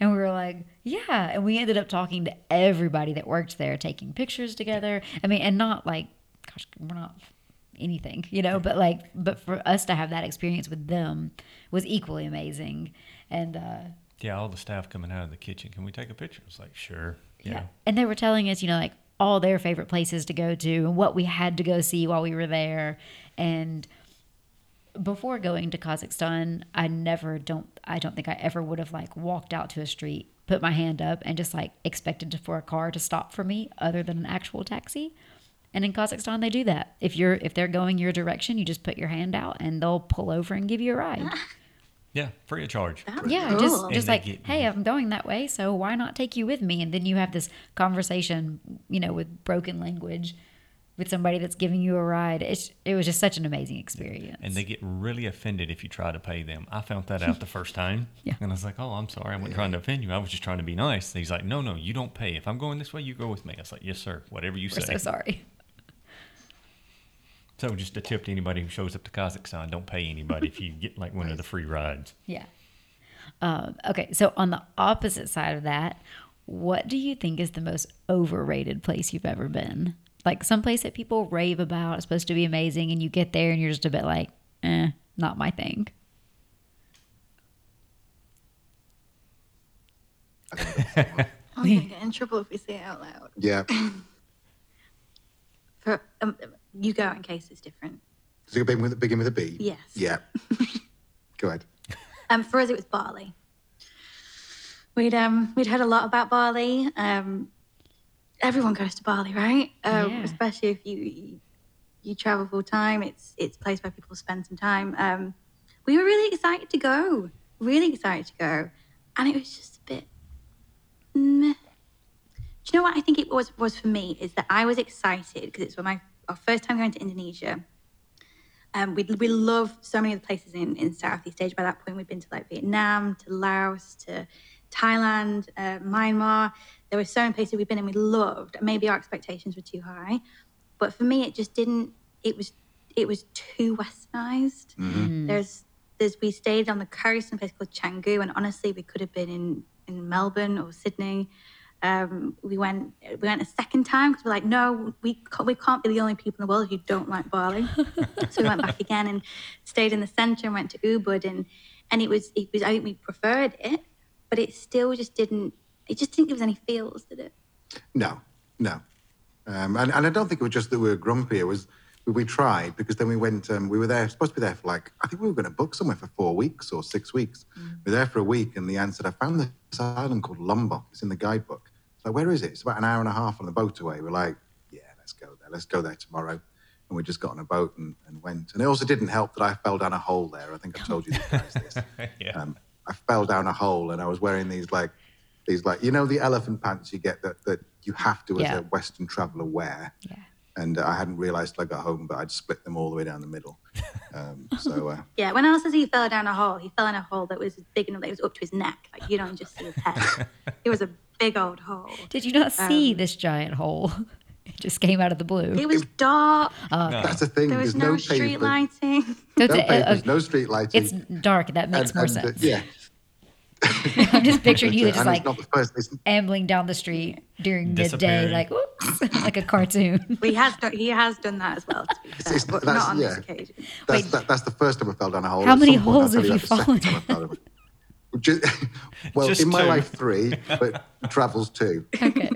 and we were like yeah and we ended up talking to everybody that worked there taking pictures together i mean and not like gosh we're not anything you know but like but for us to have that experience with them was equally amazing and uh Yeah, all the staff coming out of the kitchen. Can we take a picture? It's like, sure. Yeah. And they were telling us, you know, like all their favorite places to go to and what we had to go see while we were there. And before going to Kazakhstan, I never don't I don't think I ever would have like walked out to a street, put my hand up and just like expected to, for a car to stop for me other than an actual taxi. And in Kazakhstan they do that. If you're if they're going your direction, you just put your hand out and they'll pull over and give you a ride. Yeah, free of charge. That's Yeah, cool. just just they like, get- hey, I'm going that way, so why not take you with me? And then you have this conversation, you know, with broken language with somebody that's giving you a ride. It's it was just such an amazing experience. And they get really offended if you try to pay them. I found that out the first time. Yeah. And I was like, oh, I'm sorry. I wasn't trying to offend you. I was just trying to be nice. And he's like, no, no, you don't pay. If I'm going this way, you go with me. I was like, yes, sir. Whatever you we're say. so sorry. So just a tip to anybody who shows up to Kazakhstan, don't pay anybody if you get like one of the free rides. Yeah. Um, okay, so on the opposite side of that, what do you think is the most overrated place you've ever been? Like some place that people rave about, it's supposed to be amazing, and you get there and you're just a bit like, eh, not my thing. I think that's the one. I'm gonna get in trouble if we say it out loud. yeah. For um, you go in case it's different. Does it begin with, begin with a B? Yes. Yeah. Go ahead. Um, for us, it was Bali. We'd um we'd heard a lot about Bali. Um, everyone goes to Bali, right? Um, Yeah. Especially if you, you you travel full time. It's it's a place where people spend some time. Um, we were really excited to go. Really excited to go, and it was just a bit. Meh. Do you know what I think it was was for me is that I was excited because it's my our first time going to Indonesia. Um, we we love so many of the places in, in Southeast Asia. By that point, we'd been to like Vietnam, to Laos, to Thailand, uh, Myanmar. There were so many places we've been and we loved. Maybe our expectations were too high, but for me, it just didn't. It was it was too westernized. There's there's we stayed on the coast in a place called Canggu, and honestly, we could have been in in Melbourne or Sydney. Um, we went we went a second time because we're like, no, we ca- we can't be the only people in the world who don't like Bali. so we went back again and stayed in the centre and went to Ubud and and it was it was I think we preferred it, but it still just didn't it just didn't give us any feels, did it? No, no. Um, and, and I don't think it was just that we were grumpy. It was we, we tried because then we went. Um, we were there supposed to be there for like I think we were going to book somewhere for four weeks or six weeks. We were there for a week, and the answer I found this island called Lombok. It's in the guidebook. It's like where is it? It's about an hour and a half on the boat away. We're like, yeah, let's go there. Let's go there tomorrow. And we just got on a boat and, and went. And it also didn't help that I fell down a hole there. I think I told you these guys this. yeah. um, I fell down a hole and I was wearing these like these like you know the elephant pants you get that that you have to as Yeah. a Western traveller wear. Yeah. And uh, I hadn't realised till I got home, but I'd split them all the way down the middle. Um, so uh, Yeah, when Al says he fell down a hole, he fell in a hole that was big enough that it was up to his neck. Like you don't just see his head. it was a big old hole. Did you not see Um, this giant hole? It just came out of the blue. It was dark. Uh, No. that's the thing. There was There's no, no, street lighting. So no it's, uh, uh, no street lighting. it's dark. That makes And- more and, uh, sense. yeah, I'm just picturing you And just like not the first. Ambling down the street during midday, Disappearing. like whoops, like a cartoon. he has done, he has done that as well, to be fair, it's- but that's- not on this occasion. that's, Wait. that, that's the first time I fell down a hole. How At many some point, holes have you you that's the second fallen time I fell down- Just, well, Just in my two. life, three, but travels two. Okay.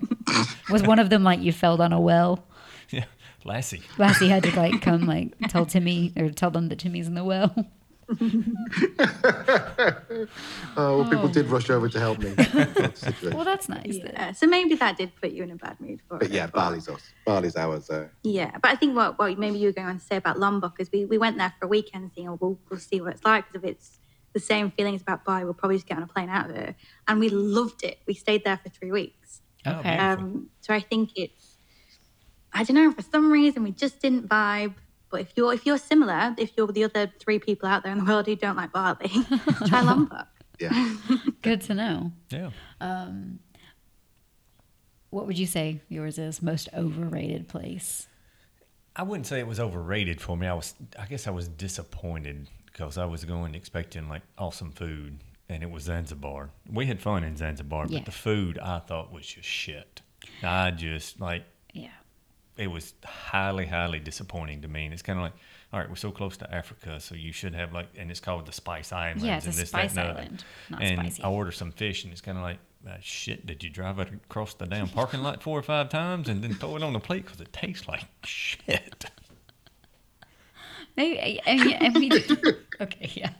Was one of them like you fell down a well? Yeah, Lassie. Lassie had to like come like tell Timmy or tell them that Timmy's in the well. Oh, well, people did rush over to help me. That's. Well, that's nice. Yeah, so maybe that did put you in a bad mood for But it. yeah, Bali's us. Bali's ours. Uh, Yeah, but I think what, what maybe you were going on to say about Lombok is we, we went there for a weekend thinking, oh, we'll, we'll see what it's like. Because if it's the same feelings about Bali, we'll probably just get on a plane out of there. And we loved it. We stayed there for three weeks. Oh, Okay. Um, so I think it's, I don't know, for some reason we just didn't vibe. But if you're if you're similar, if you're the other three people out there in the world who don't like Bali, try Lombok. yeah. Good to know. yeah. Um, what would you say yours is most overrated place? I wouldn't say it was overrated for me. I was, I guess, I was disappointed because I was going expecting like awesome food, and it was Zanzibar. We had fun in Zanzibar, Yeah. but the food I thought was just shit. I just like Yeah. It was highly, highly disappointing to me. And it's kind of like, all right, we're so close to Africa, so you should have like, and it's called the Spice Islands. Yeah, it's a and this, spice that, and island, not and spicy. I order some fish, and it's kind of like, uh, shit, did you drive it across the damn parking lot four or five times and then throw it on the plate because it tastes like shit? Maybe, and, yeah, and we okay, yeah.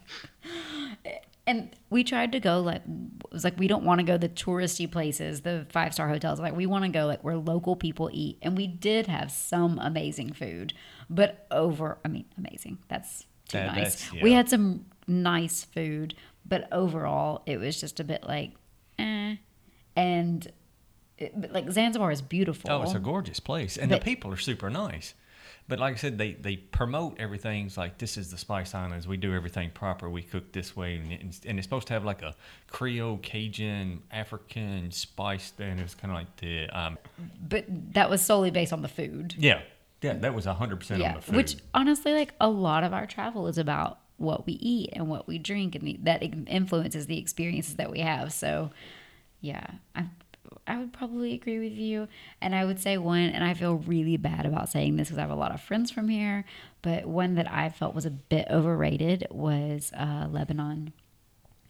And we tried to go like it was like we don't want to go the touristy places, the five star hotels. Like we want to go like where local people eat, and we did have some amazing food, but over I mean amazing. That's too That- nice. that's- We had some nice food, but overall it was just a bit like eh. And it, but, like Zanzibar is beautiful. Oh, it's a gorgeous place, and But- the people are super nice. But like I said, they, they promote everything's like this is the Spice Islands. We do everything proper. We cook this way, and it's, and it's supposed to have like a Creole, Cajun, African spice. And it's kind of like the um, but that was solely based on the food. yeah, yeah. That was hundred percent on the food. which honestly like a lot of our travel is about what we eat and what we drink and the, that influences the experiences that we have so yeah i i would probably agree with you and i would say one and i feel really bad about saying this because i have a lot of friends from here but one that i felt was a bit overrated was uh, lebanon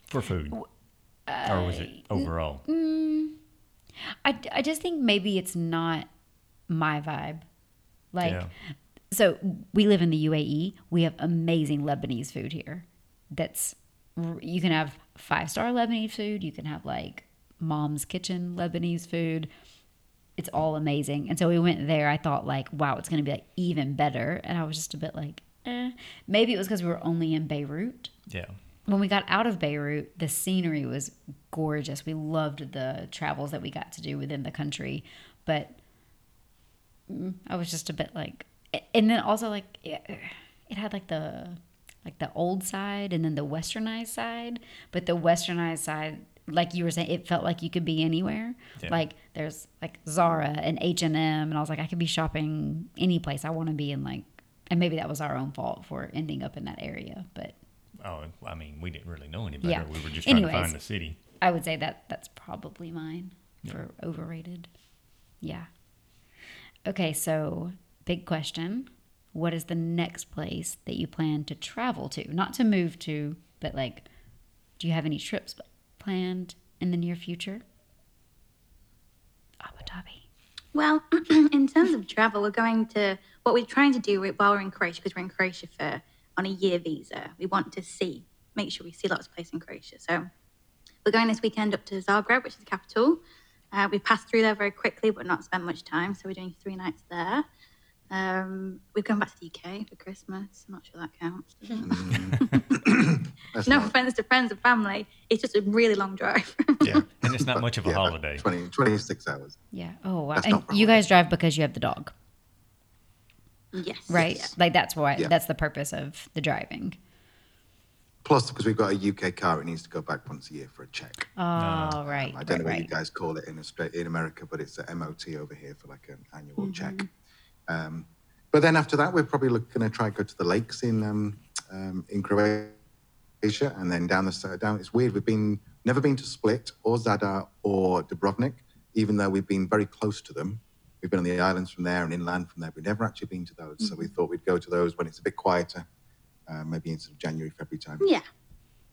for food, or was it overall? I, I just think maybe it's not my vibe like yeah, so we live in the UAE. We have amazing Lebanese food here. That's you can have five star Lebanese food. You can have like mom's kitchen Lebanese food. It's all amazing. And so we went there. I thought like, wow, it's going to be like even better. And I was just a bit like, eh. Maybe it was because we were only in Beirut. yeah. When we got out of Beirut, the scenery was gorgeous. We loved the travels that we got to do within the country, but mm, I was just a bit like, and then also like it, it had like the like the old side and then the westernized side, but the westernized side, like you were saying, it felt like you could be anywhere. Yeah. Like there's like Zara and H and M, and I was like, I could be shopping any place I want to be in. Like, and maybe that was our own fault for ending up in that area, but. Oh, I mean, we didn't really know any better. Yeah. We were just trying to find the city. I would say that that's probably mine for overrated. Yeah. Okay, so big question. What is the next place that you plan to travel to? Not to move to, but like, do you have any trips planned in the near future? Abu Dhabi. Well, in terms of travel, we're going to what we're trying to do while we're in Croatia because we're in Croatia for on a year visa. We want to see, make sure we see lots of places in Croatia. So we're going this weekend up to Zagreb, which is the capital. Uh, we passed through there very quickly, but not spent much time. So we're doing three nights there. Um, we've gone back to the UK for Christmas. I'm not sure that counts. That's no not- offense to friends and family. It's just a really long drive. Yeah, and it's not much of a yeah, holiday. 20, 26 hours. Yeah. Oh, wow. That's And you guys drive because you have the dog, yes. right? Yes. Like that's why, Yeah. that's the purpose of the driving. Plus, because we've got a UK car, it needs to go back once a year for a check. Oh, right. I don't know what right. you guys call it in Australia, in America, but it's a MOT over here for like an annual check. Um, but then after that, we're probably going to try and go to the lakes in um, um, in Croatia, and then down the side. Down, it's weird. We've been never been to Split or Zadar or Dubrovnik, even though we've been very close to them. We've been on the islands from there and inland from there. We've never actually been to those, so we thought we'd go to those when it's a bit quieter, uh, maybe in sort of January, February time. Yeah.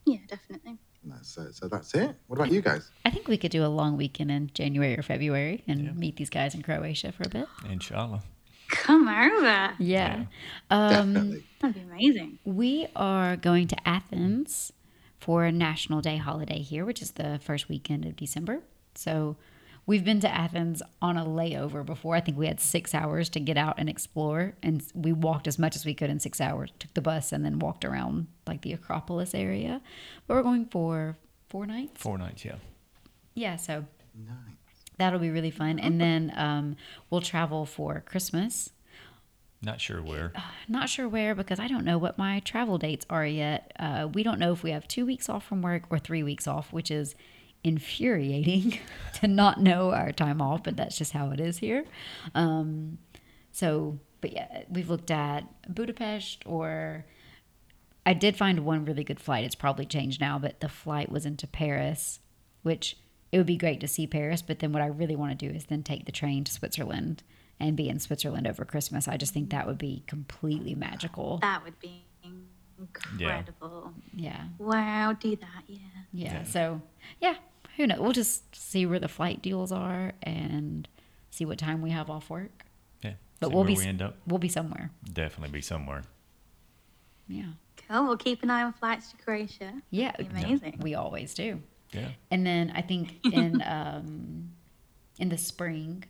Yeah, definitely. And that's, uh, so that's it. What about you guys? I think we could do a long weekend in January or February and meet these guys in Croatia for a bit. Inshallah. Come over. Yeah. Um, Definitely. That'd be amazing. we are going to Athens for a National Day holiday here, which is the first weekend of December. So we've been to Athens on a layover before. I think we had six hours to get out and explore, and we walked as much as we could in six hours. Took the bus and then walked around like the Acropolis area. But we're going for four nights. Four nights, yeah. Yeah, so Nice. That'll be really fun. And then um, we'll travel for Christmas. Not sure where. Not sure where because I don't know what my travel dates are yet. Uh, we don't know if we have two weeks off from work or three weeks off, which is infuriating to not know our time off, but that's just how it is here. Um, so, but yeah, we've looked at Budapest or I did find one really good flight. It's probably changed now, but the flight was into Paris, which it would be great to see Paris. But then what I really want to do is then take the train to Switzerland and be in Switzerland over Christmas. I just think that would be completely magical. That would be incredible. Yeah. Wow, do that, yeah. Yeah. Yeah. So, yeah, who knows? We'll just see where the flight deals are and see what time we have off work. Yeah. But See we'll where be we end up. We'll be somewhere. Definitely be somewhere. Yeah. Cool. We'll keep an eye on flights to Croatia. Yeah. Be amazing. We always do. Yeah. And then I think in um, in the spring,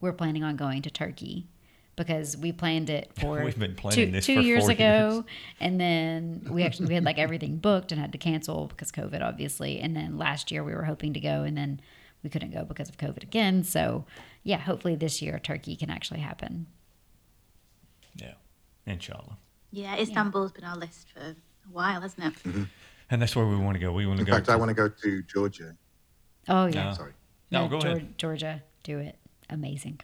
we're planning on going to Turkey because we planned it for We've been two, this two for years four ago, years. and then we actually we had like everything booked and had to cancel because COVID, obviously. And then last year we were hoping to go, and then we couldn't go because of COVID again. So yeah, hopefully this year Turkey can actually happen. Yeah. Inshallah. Yeah, Istanbul's been on our list for a while, hasn't it? And that's where we want to go. We want to In go. fact, I want to go to Georgia. Oh yeah, No. Sorry. No, Yeah, go Geor- ahead. Georgia, do it. Amazing.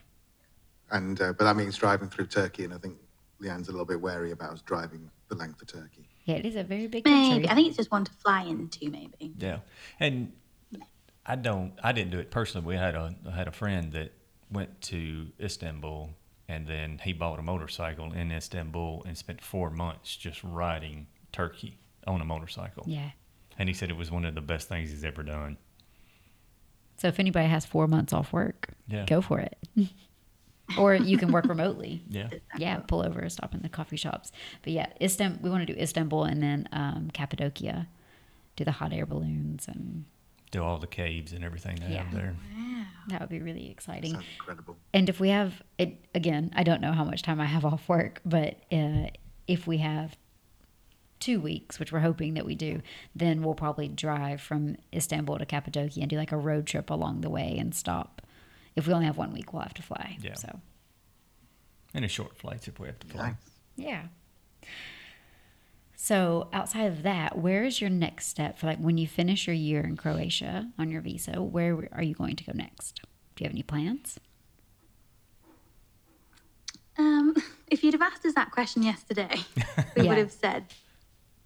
And uh, but that means driving through Turkey, and I think Leanne's a little bit wary about us driving the length of Turkey. Yeah, it is a very big Maybe. country. I think it's just one to fly into, maybe. Yeah, and I don't. I didn't do it personally. We had a I had a friend that went to Istanbul, and then he bought a motorcycle in Istanbul and spent four months just riding Turkey on a motorcycle. yeah. And he said it was one of the best things he's ever done. So if anybody has four months off work, Yeah. go for it. or you can work remotely. Yeah, Yeah, pull over, stop in the coffee shops. But yeah, Istam- we want to do Istanbul and then um, Cappadocia, do the hot air balloons, and do all the caves and everything they have Yeah. there. that would be really exciting. Sounds incredible. And if we have it again, I don't know how much time I have off work, but uh, if we have two weeks, which we're hoping that we do, then we'll probably drive from Istanbul to Cappadocia and do like a road trip along the way and stop. If we only have one week, we'll have to fly. Yeah. So And a short flights if we have to fly. Nice. yeah. So outside of that, where is your next step for like when you finish your year in Croatia on your visa? Where are you going to go next? Do you have any plans? Um, if you'd have asked us that question yesterday, we Yeah. would have said,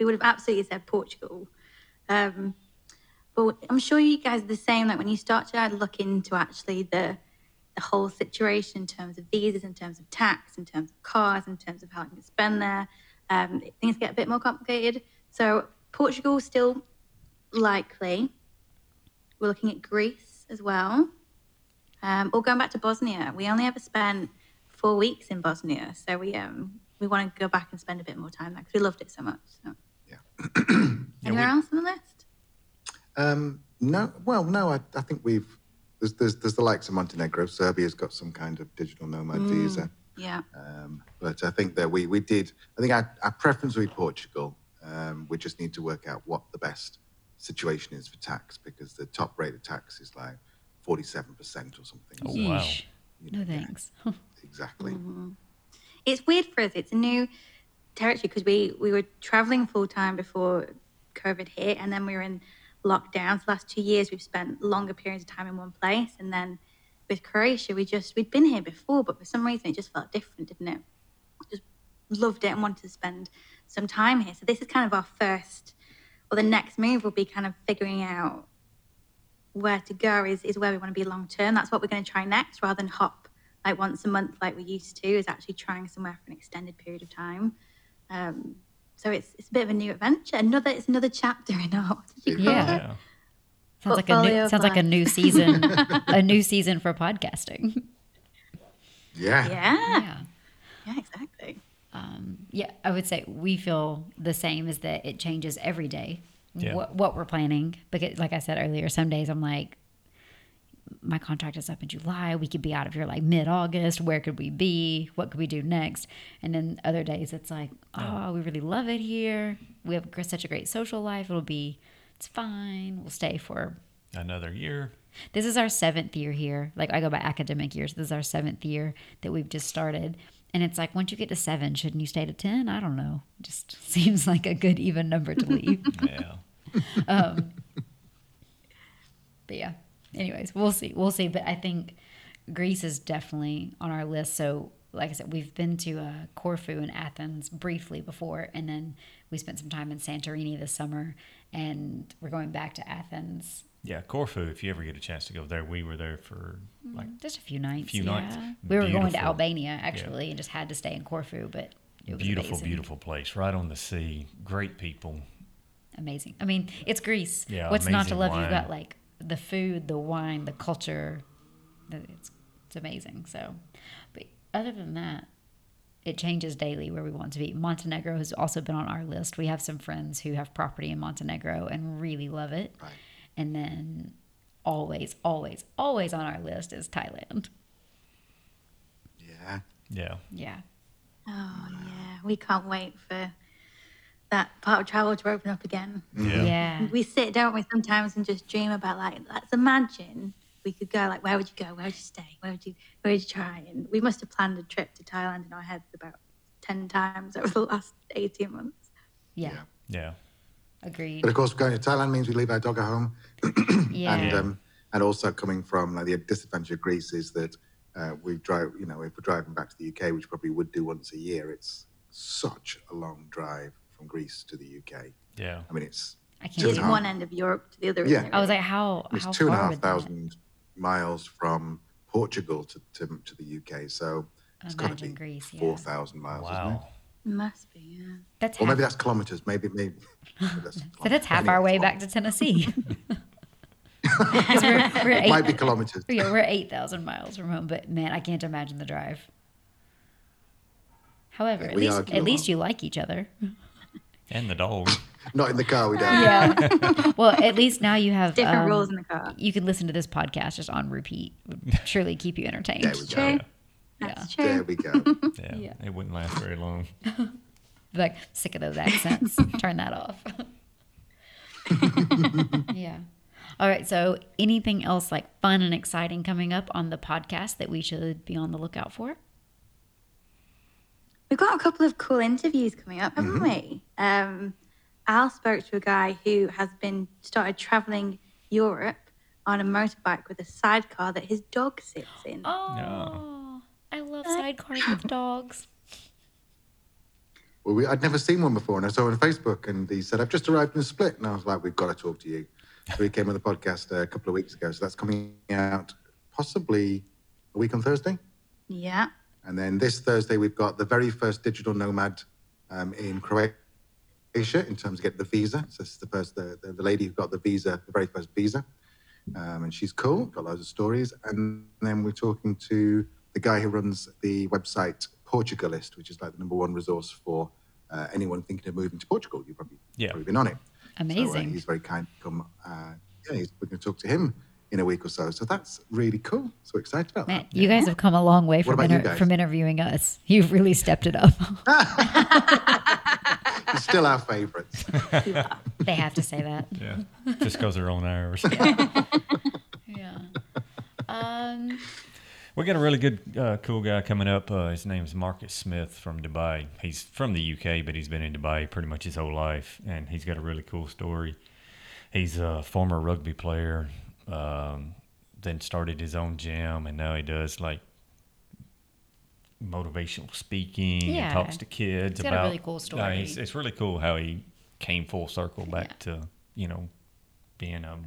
we would have absolutely said Portugal. Um, but I'm sure you guys are the same. Like when you start to look into actually the the whole situation in terms of visas, in terms of tax, in terms of cars, in terms of how you can spend there, um, things get a bit more complicated. So Portugal still likely. We're looking at Greece as well. Um, or going back to Bosnia. We only ever spent four weeks in Bosnia, so we um we want to go back and spend a bit more time there because we loved it so much. So. Anywhere else on the list? Um, no, well, no, I, I think we've there's, there's there's the likes of Montenegro. Serbia's got some kind of digital nomad visa, Yeah. um, but I think that we we did. I think our, our preference would be Portugal. Um, we just need to work out what the best situation is for tax because the top rate of tax is like forty seven percent or something. Oh, So, wow. Yeesh. you No know, yeah, thanks. exactly. It's weird for us. It's a new territory because we we were traveling full time before COVID hit, and then we were in lockdown. So the last two years, we've spent longer periods of time in one place, and then with Croatia, we just we'd been here before, but for some reason, it just felt different, didn't it? Just loved it and wanted to spend some time here. So this is kind of our first, or the next move will be kind of figuring out where to go is, is where we want to be long term. That's what we're going to try next rather than hop like once a month like we used to, is actually trying somewhere for an extended period of time. Um, so it's it's a bit of a new adventure. Another it's another chapter in our what did you call Yeah. it? Yeah. Sounds like a new, sounds like a new season, a new season for podcasting. Yeah. Yeah, Yeah. yeah, exactly. Um, yeah, I would say we feel the same is that it changes every day. Yeah. What, what we're planning, because like I said earlier, some days I'm like, my contract is up in July. We could be out of here like mid August. Where could we be? What could we do next? And then other days it's like, oh, we really love it here. We have such a great social life. It'll be, it's fine. We'll stay for Another year. this is our seventh year here. Like I go by academic years. This is our seventh year that we've just started. And it's like once you get to seven, shouldn't you stay to ten? I don't know. Just seems like a good even number to leave. Yeah. Um, but yeah. Anyways, we'll see. We'll see. But I think Greece is definitely on our list. So like I said, we've been to uh, Corfu and Athens briefly before, and then we spent some time in Santorini this summer, and we're going back to Athens Yeah, Corfu. If you ever get a chance to go there, we were there for like Just a few nights. Few yeah. nights. We were going to Albania actually, and just had to stay in Corfu, but it was beautiful, amazing. beautiful place, right on the sea. Great people. amazing. I mean, it's Greece. Yeah, What's not to love? You've got like the food, the wine, the culture. It's, it's amazing. So, but other than that, it changes daily where we want to be. Montenegro has also been on our list. We have some friends who have property in Montenegro and really love it. Right. And then always, always, always on our list is Thailand. Yeah. Yeah. Yeah. Oh yeah, we can't wait for that part of travel to open up again. Yeah. Yeah. We sit, don't we, sometimes and just dream about like, let's imagine we could go. Like, where would you go? Where would you stay? Where would you? Where would you try? And we must have planned a trip to Thailand in our heads about ten times over the last eighteen months. Yeah. Yeah. Yeah. Agreed. But of course, going to Thailand means we leave our dog at home. Yeah. and um, and also coming from like the disadvantage of Greece is that uh, we drive. You know, if we're driving back to the UK, which probably would do once a year, it's such a long drive from Greece to the UK. Yeah. I mean, it's I can't. Two It's and a half. one end of Europe to the other. Yeah. isn't I was like, how it's how two and a half would that? miles from Portugal to, to, to the UK. So it's got to be Greece, yeah. four thousand miles. Isn't it? Wow. must be. Yeah. That's Or half, maybe that's kilometers. Maybe maybe. that's so that's half our way back to Tennessee. 'Cause we're, we're It might be kilometers. yeah, we're eight thousand miles from home, but man, I can't imagine the drive. However, at least at least you like each other. And the dog. Not in the car. We don't. Yeah. well, at least now you have Different um, rules in the car. You can listen to this podcast just on repeat. Would surely keep you entertained. There we go. True. Yeah. That's There true. we go. Yeah. Yeah. It wouldn't last very long. like sick of those accents. Turn that off. yeah. All right. So, anything else like fun and exciting coming up on the podcast that we should be on the lookout for? We've got a couple of cool interviews coming up, haven't Mm-hmm. we? Um, Al spoke to a guy who has been started traveling Europe on a motorbike with a sidecar that his dog sits in. Oh, I love sidecars with dogs. Well, we, I'd never seen one before, and I saw him on Facebook, and he said, "I've just arrived in Split," and I was like, "We've got to talk to you." So he came on the podcast uh, a couple of weeks ago. So that's coming out possibly a week on Thursday, Yeah. And then this Thursday we've got the very first digital nomad um, in Croatia in terms of getting the visa. So this is the first the, the, the lady who got the visa, the very first visa, um, and she's cool. Got loads of stories, and then we're talking to the guy who runs the website Portugalist, which is like the number one resource for uh, anyone thinking of moving to Portugal. You've probably, Yeah. probably been on it. So, uh, Amazing. he's very kind to come. Uh, yeah, he's, we're going to talk to him in a week or so. So that's really cool. So excited about Man, that. you guys have come a long way from inter- from interviewing us. You've really stepped it up. He's still our favourites. they have to say that. Yeah. Just because they're on ours. Yeah. Um, We got a really good, uh, cool guy coming up. Uh, his name's Marcus Smith from Dubai. He's from the UK, but he's been in Dubai pretty much his whole life, and he's got a really cool story. He's a former rugby player, um, then started his own gym, and now he does like motivational speaking Yeah. and talks to kids He's got a about. really cool Uh, story. it's, it's really cool how he came full circle back Yeah. to you know being a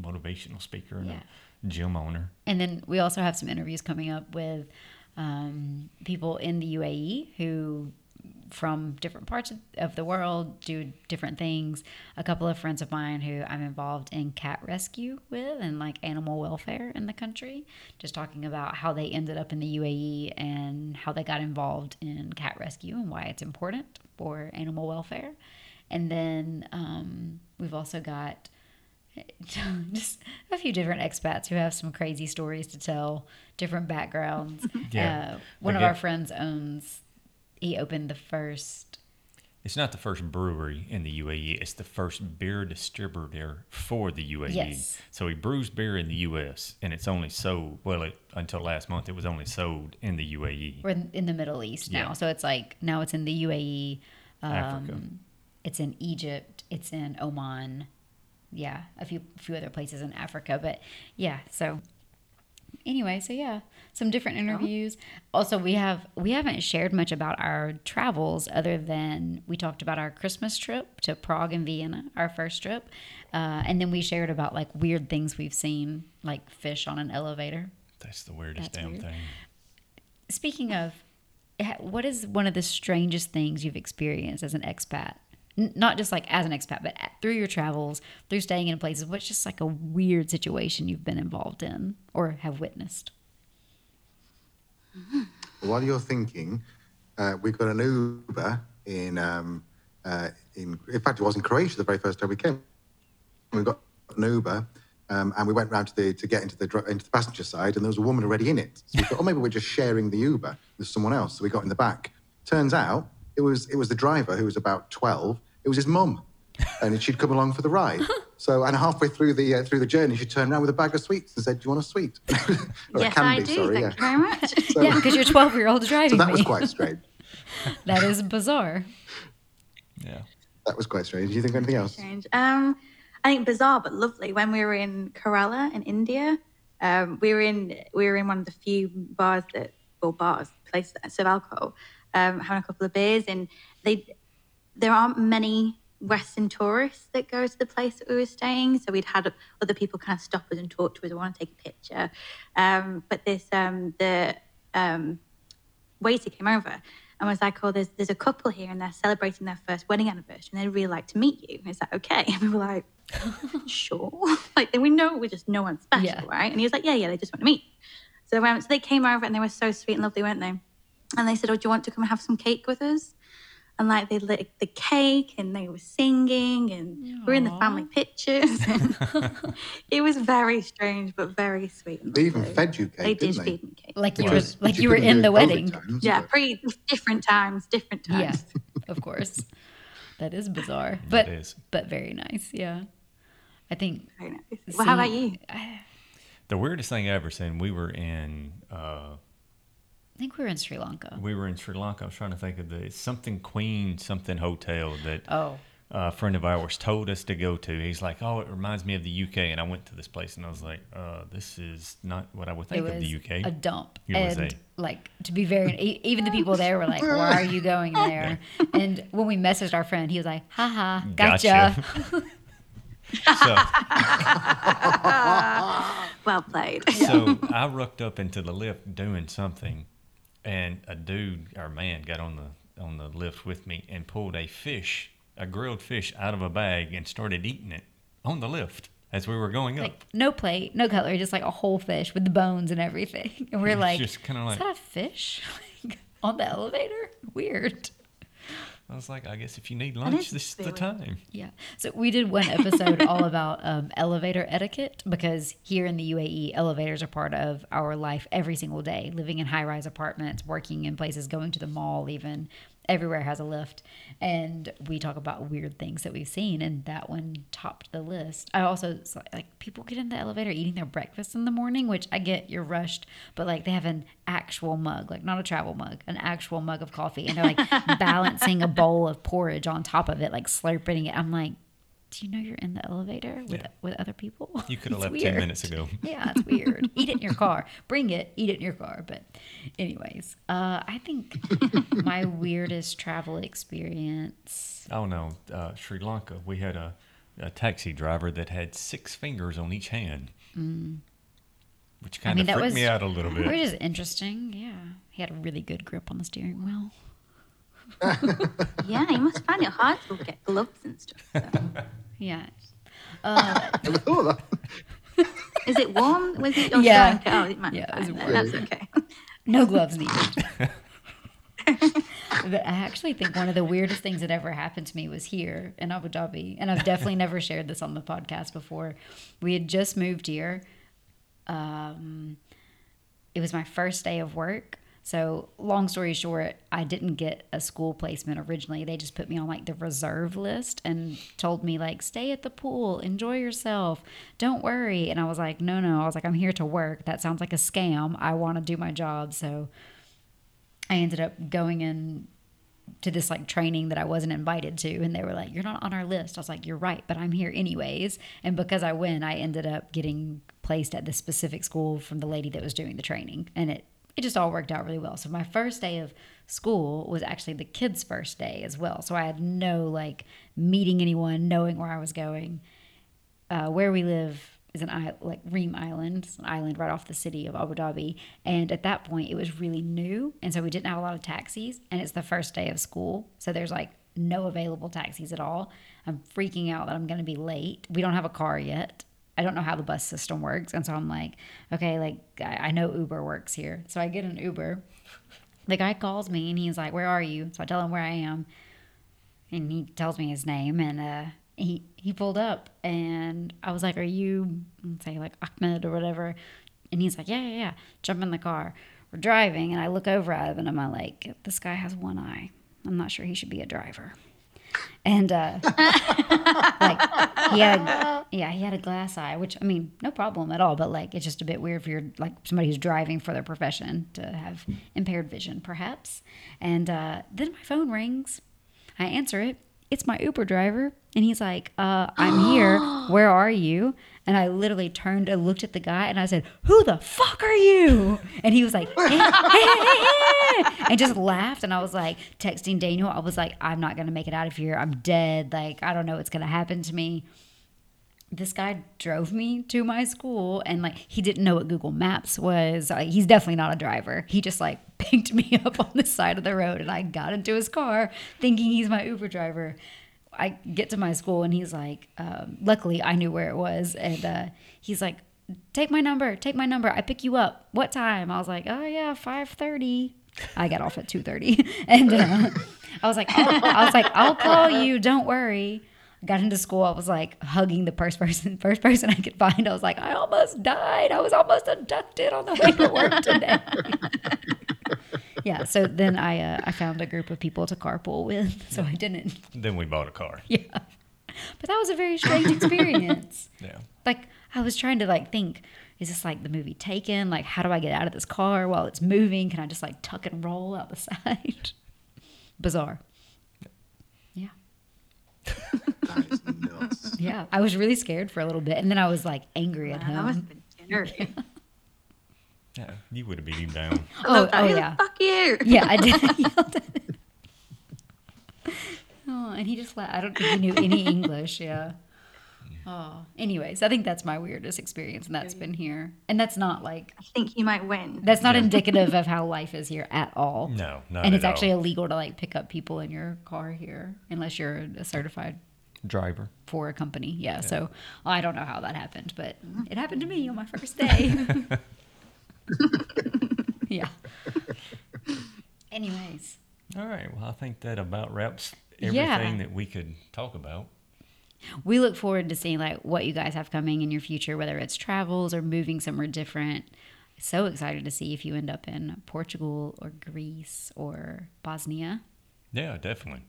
motivational speaker and Yeah. a gym owner. And then we also have some interviews coming up with um, people in the UAE who from different parts of, the world, do different things. A couple of friends of mine who I'm involved in cat rescue with and like animal welfare in the country, just talking about how they ended up in the UAE and how they got involved in cat rescue and why it's important for animal welfare. And then um, we've also got just a few different expats who have some crazy stories to tell, different backgrounds. Yeah. Uh, one of our friends owns, he opened the first, It's not the first brewery in the UAE. It's the first beer distributor for the UAE. Yes. So he brews beer in the US, and it's only sold. Well, it, until last month, it was only sold in the UAE. we're in the Middle East now. Yeah. So it's like, now it's in the UAE. Um, Africa. It's in Egypt. It's in Oman. Yeah, a few few other places in Africa. But yeah, so anyway, so yeah, some different interviews. Also, we have we haven't shared much about our travels other than we talked about our Christmas trip to Prague and Vienna, our first trip, uh, and then we shared about like weird things we've seen, like fish on an elevator. That's the weirdest That's damn weird. thing. Speaking of, what is one of the strangest things you've experienced as an expat? Not just like as an expat, but through your travels, through staying in places. What's just like a weird situation you've been involved in or have witnessed? While you're thinking, uh, we got an Uber in, um, uh, in, in fact, it was in Croatia the very first time we came. We got an Uber um, and we went round to the to get into the into the passenger side, and there was a woman already in it. So we thought, oh, maybe we're just sharing the Uber with someone else. So we got in the back. Turns out it was it was the driver who was about twelve. It was his mum, and she'd come along for the ride. So and halfway through the uh, through the journey, she turned around with a bag of sweets and said, "Do you want a sweet?" Or a yes, I do. sorry, Thank yeah. you very much. So, yeah, because your 12 year old so driving that was quite strange. that is bizarre. Yeah. That was quite strange. Do you think anything else? strange. Um, I think bizarre but lovely. When we were in Kerala in India, um, we were in we were in one of the few bars that or bars places that serve alcohol, um, having a couple of beers, and they there aren't many Western tourists that go to the place that we were staying. So we'd had other people kind of stop us and talk to us. I want to take a picture, um, but this um, the um, waiter came over and was like, "Oh, there's there's a couple here and they're celebrating their first wedding anniversary and they'd really like to meet you. Is that okay?" And we were like, "Sure." like we know we're just no one special, Yeah. right? And he was like, "Yeah, yeah, they just want to meet." So um, so they came over and they were so sweet and lovely, weren't they? And they said, "Oh, do you want to come and have some cake with us?" And like they lit the cake and they were singing and we're in the family pictures. it was very strange but very sweet. They even lovely. fed you cake, They did didn't they? feed me cake. Like you Which were, like which you were in the wedding. times, Yeah, but- pre different times, different Yeah, times. of course. That is bizarre, but is. but very nice. Yeah, I think. Very nice. Well, how about you? I The weirdest thing I ever seen, we were in uh, think we were in Sri Lanka. we were in Sri Lanka. I was trying to think of the something Queen something hotel that Oh, a friend of ours told us to go to. He's like, "Oh, it reminds me of the UK," and I went to this place and I was like, uh, "This is not what I would it think was of the UK." a dump, It was and a- like to be very, e- even the people there were like, "Why are you going there?" And when we messaged our friend, he was like, "Haha, gotcha." so, Well played. so I rucked up into the lift doing something, and a dude or man got on the on the lift with me and pulled a fish, a grilled fish, out of a bag and started eating it on the lift as we were going up. No plate, no cutlery, just like a whole fish with the bones and everything. And we're It's like, just kinda like, "Is like- that a fish on the elevator?" Weird. I was like, I guess if you need lunch, this is the time. Yeah. So we did one episode all about um, elevator etiquette because here in the UAE, elevators are part of our life every single day. Living in high rise apartments, working in places, going to the mall, even everywhere has a lift. And we talk about weird things that we've seen, and that one topped the list. I also like people get in the elevator eating their breakfast in the morning, which I get you're rushed, but like they have an actual mug, like not a travel mug, an actual mug of coffee, and they're like balancing a bowl of porridge on top of it, like slurping it. I'm like, do you know you're in the elevator with Yeah. with other people? You could have left ten minutes ago. Yeah, it's weird. eat it in your car. Bring it. Eat it in your car. But, anyways, uh, I think my weirdest travel experience. Oh no, uh, Sri Lanka. We had a, a taxi driver that had six fingers on each hand, which kind Mm. mean, of freaked was- me out a little bit. Which is interesting. Yeah, he had a really good grip on the steering wheel. Yeah, you must find it hard to get gloves and stuff. so. Yeah. Uh, Never thought of that. Is it warm? Was it? Oh, Yeah. sorry. Oh, it might Yeah, be fine That's okay. no gloves needed. but I actually think one of the weirdest things that ever happened to me was here in Abu Dhabi, and I've definitely never shared this on the podcast before. We had just moved here. Um, it was my first day of work. So, long story short, I didn't get a school placement originally. They just put me on like the reserve list and told me, like, stay at the pool, enjoy yourself, don't worry. And I was like, no, no. I was like, I'm here to work. That sounds like a scam. I want to do my job. So, I ended up going in to this like training that I wasn't invited to and they were like you're not on our list. I was like you're right, but I'm here anyways. And because I went, I ended up getting placed at this specific school from the lady that was doing the training and it it just all worked out really well. So my first day of school was actually the kids' first day as well. So I had no like meeting anyone, knowing where I was going. Uh, where we live is an island, like Reem Island, it's an island right off the city of Abu Dhabi. And at that point, it was really new, and so we didn't have a lot of taxis. And it's the first day of school, so there's like no available taxis at all. I'm freaking out that I'm going to be late. We don't have a car yet. I don't know how the bus system works, and so I'm like, okay, like I know Uber works here, so I get an Uber. The guy calls me and he's like, "Where are you?" So I tell him where I am, and he tells me his name and uh he he pulled up and I was like, "Are you say like Ahmed or whatever?" And he's like, "Yeah, yeah, yeah." Jump in the car. We're driving and I look over at him and I'm like, "This guy has one eye. I'm not sure he should be a driver." And uh like he had yeah, he had a glass eye, which I mean, no problem at all, but like it's just a bit weird for your like somebody who's driving for their profession to have impaired vision perhaps. And uh then my phone rings. I answer it. It's my Uber driver. And he's like, uh, I'm here. Where are you? And I literally turned and looked at the guy and I said, Who the fuck are you? And he was like, hey, hey, hey, and just laughed. And I was like, texting Daniel, I was like, I'm not going to make it out of here. I'm dead. Like, I don't know what's going to happen to me this guy drove me to my school and like he didn't know what Google Maps was. Like, he's definitely not a driver. He just like picked me up on the side of the road and I got into his car thinking he's my Uber driver. I get to my school and he's like, um, luckily I knew where it was. And uh, he's like, take my number, take my number. I pick you up. What time? I was like, oh yeah, 530. I got off at 2.30. And uh, I was like, I'll, I was like, I'll call you. Don't worry got into school, I was like hugging the first person, first person I could find. I was like, I almost died. I was almost abducted on the way to work today. yeah. So then I uh, I found a group of people to carpool with, so I didn't. Then we bought a car. Yeah. But that was a very strange experience. Yeah. like I was trying to like think, is this like the movie Taken? Like, how do I get out of this car while it's moving? Can I just like tuck and roll out the side? Bizarre. Yeah. That is nuts. Yeah, I was really scared for a little bit, and then I was like angry at That must have him. been scary. Yeah. Yeah, you would have beat him down. Oh, Who oh yeah, Fuck you. yeah. I did. yelled at him. oh, and he just laughed. I don't think he knew any English. Yeah. Oh, anyways, I think that's my weirdest experience, and that's been here, and that's not like I think you might win. that's not indicative of how life is here at all. No, not and at it's actually all. illegal to like pick up people in your car here unless you're a certified driver. for a company. Yeah. So I don't know how that happened, but mm-hmm. it happened to me on my first day. yeah. Anyways, All right. Well, I think that about wraps Yeah. everything that we could talk about. we look forward to seeing like what you guys have coming in your future, whether it's travels or moving somewhere different. So excited to see if you end up in Portugal or Greece or Bosnia. Yeah, definitely.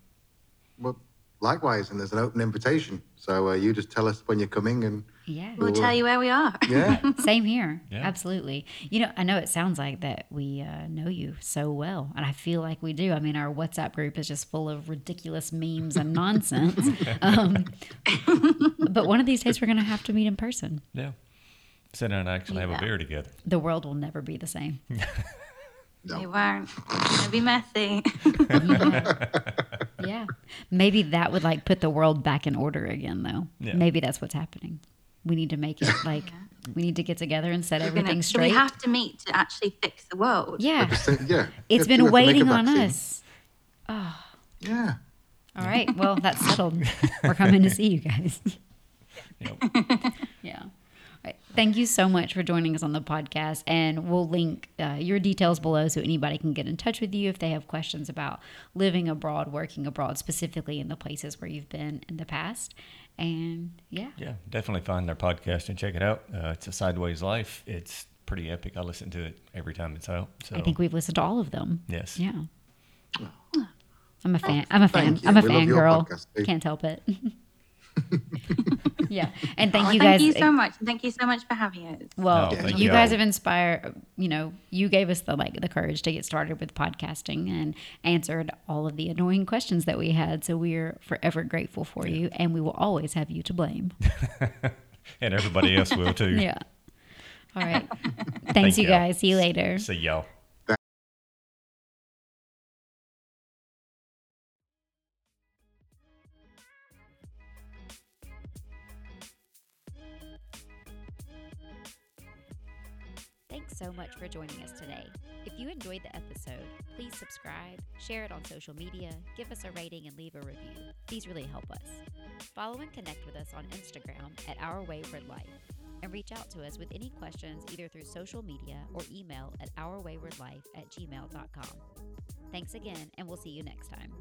Well, likewise, and there's an open invitation. So uh, you just tell us when you're coming, and Yeah. We'll tell you where we are. yeah, Same here. Yeah. Absolutely. You know, I know it sounds like that we uh, know you so well, and I feel like we do. I mean, our WhatsApp group is just full of ridiculous memes and nonsense. um, but one of these days, we're going to have to meet in person. Yeah. Sit down and actually have a beer together. The world will never be the same. They no, won't. It's gonna be messy. Yeah. Maybe that would like put the world back in order again, though. Yeah. Maybe that's what's happening. We need to make it like we need to get together and set We're gonna- everything so we have to meet to actually fix the world. yeah. Just say- yeah. It's Yeah, been you have to make a waiting on us. Oh, Yeah. All right. Well, that's settled. We're coming to see you guys. Yep. Yeah. All right. Thank you so much for joining us on the podcast. And we'll link uh, your details below so anybody can get in touch with you if they have questions about living abroad, working abroad, specifically in the places where you've been in the past. And yeah. Yeah, definitely find their podcast and check it out. Uh, it's a Sideways Life. It's pretty epic. I listen to it every time it's out. So I think we've listened to all of them. yes, Yeah. I'm a fan. I'm a fan. I'm a We love fan girl. podcast. Can't help it. yeah. And thank Oh, you thank guys. you so much. and Thank you so much for having us. Well, No, you you. guys have inspired, you know, you gave us the like the courage to get started with podcasting and answered all of the annoying questions that we had. So we're forever grateful for you and we will always have you to blame. and everybody else will too. yeah. All right. Thanks Thank you y'all. guys. See you later. See y'all. So much for joining us today. If you enjoyed the episode, please subscribe, share it on social media, give us a rating, and leave a review. These really help us. Follow and connect with us on Instagram at Our Wayward Life. And reach out to us with any questions either through social media or email at ourwaywardlife at gmail.com. Thanks again, and we'll see you next time.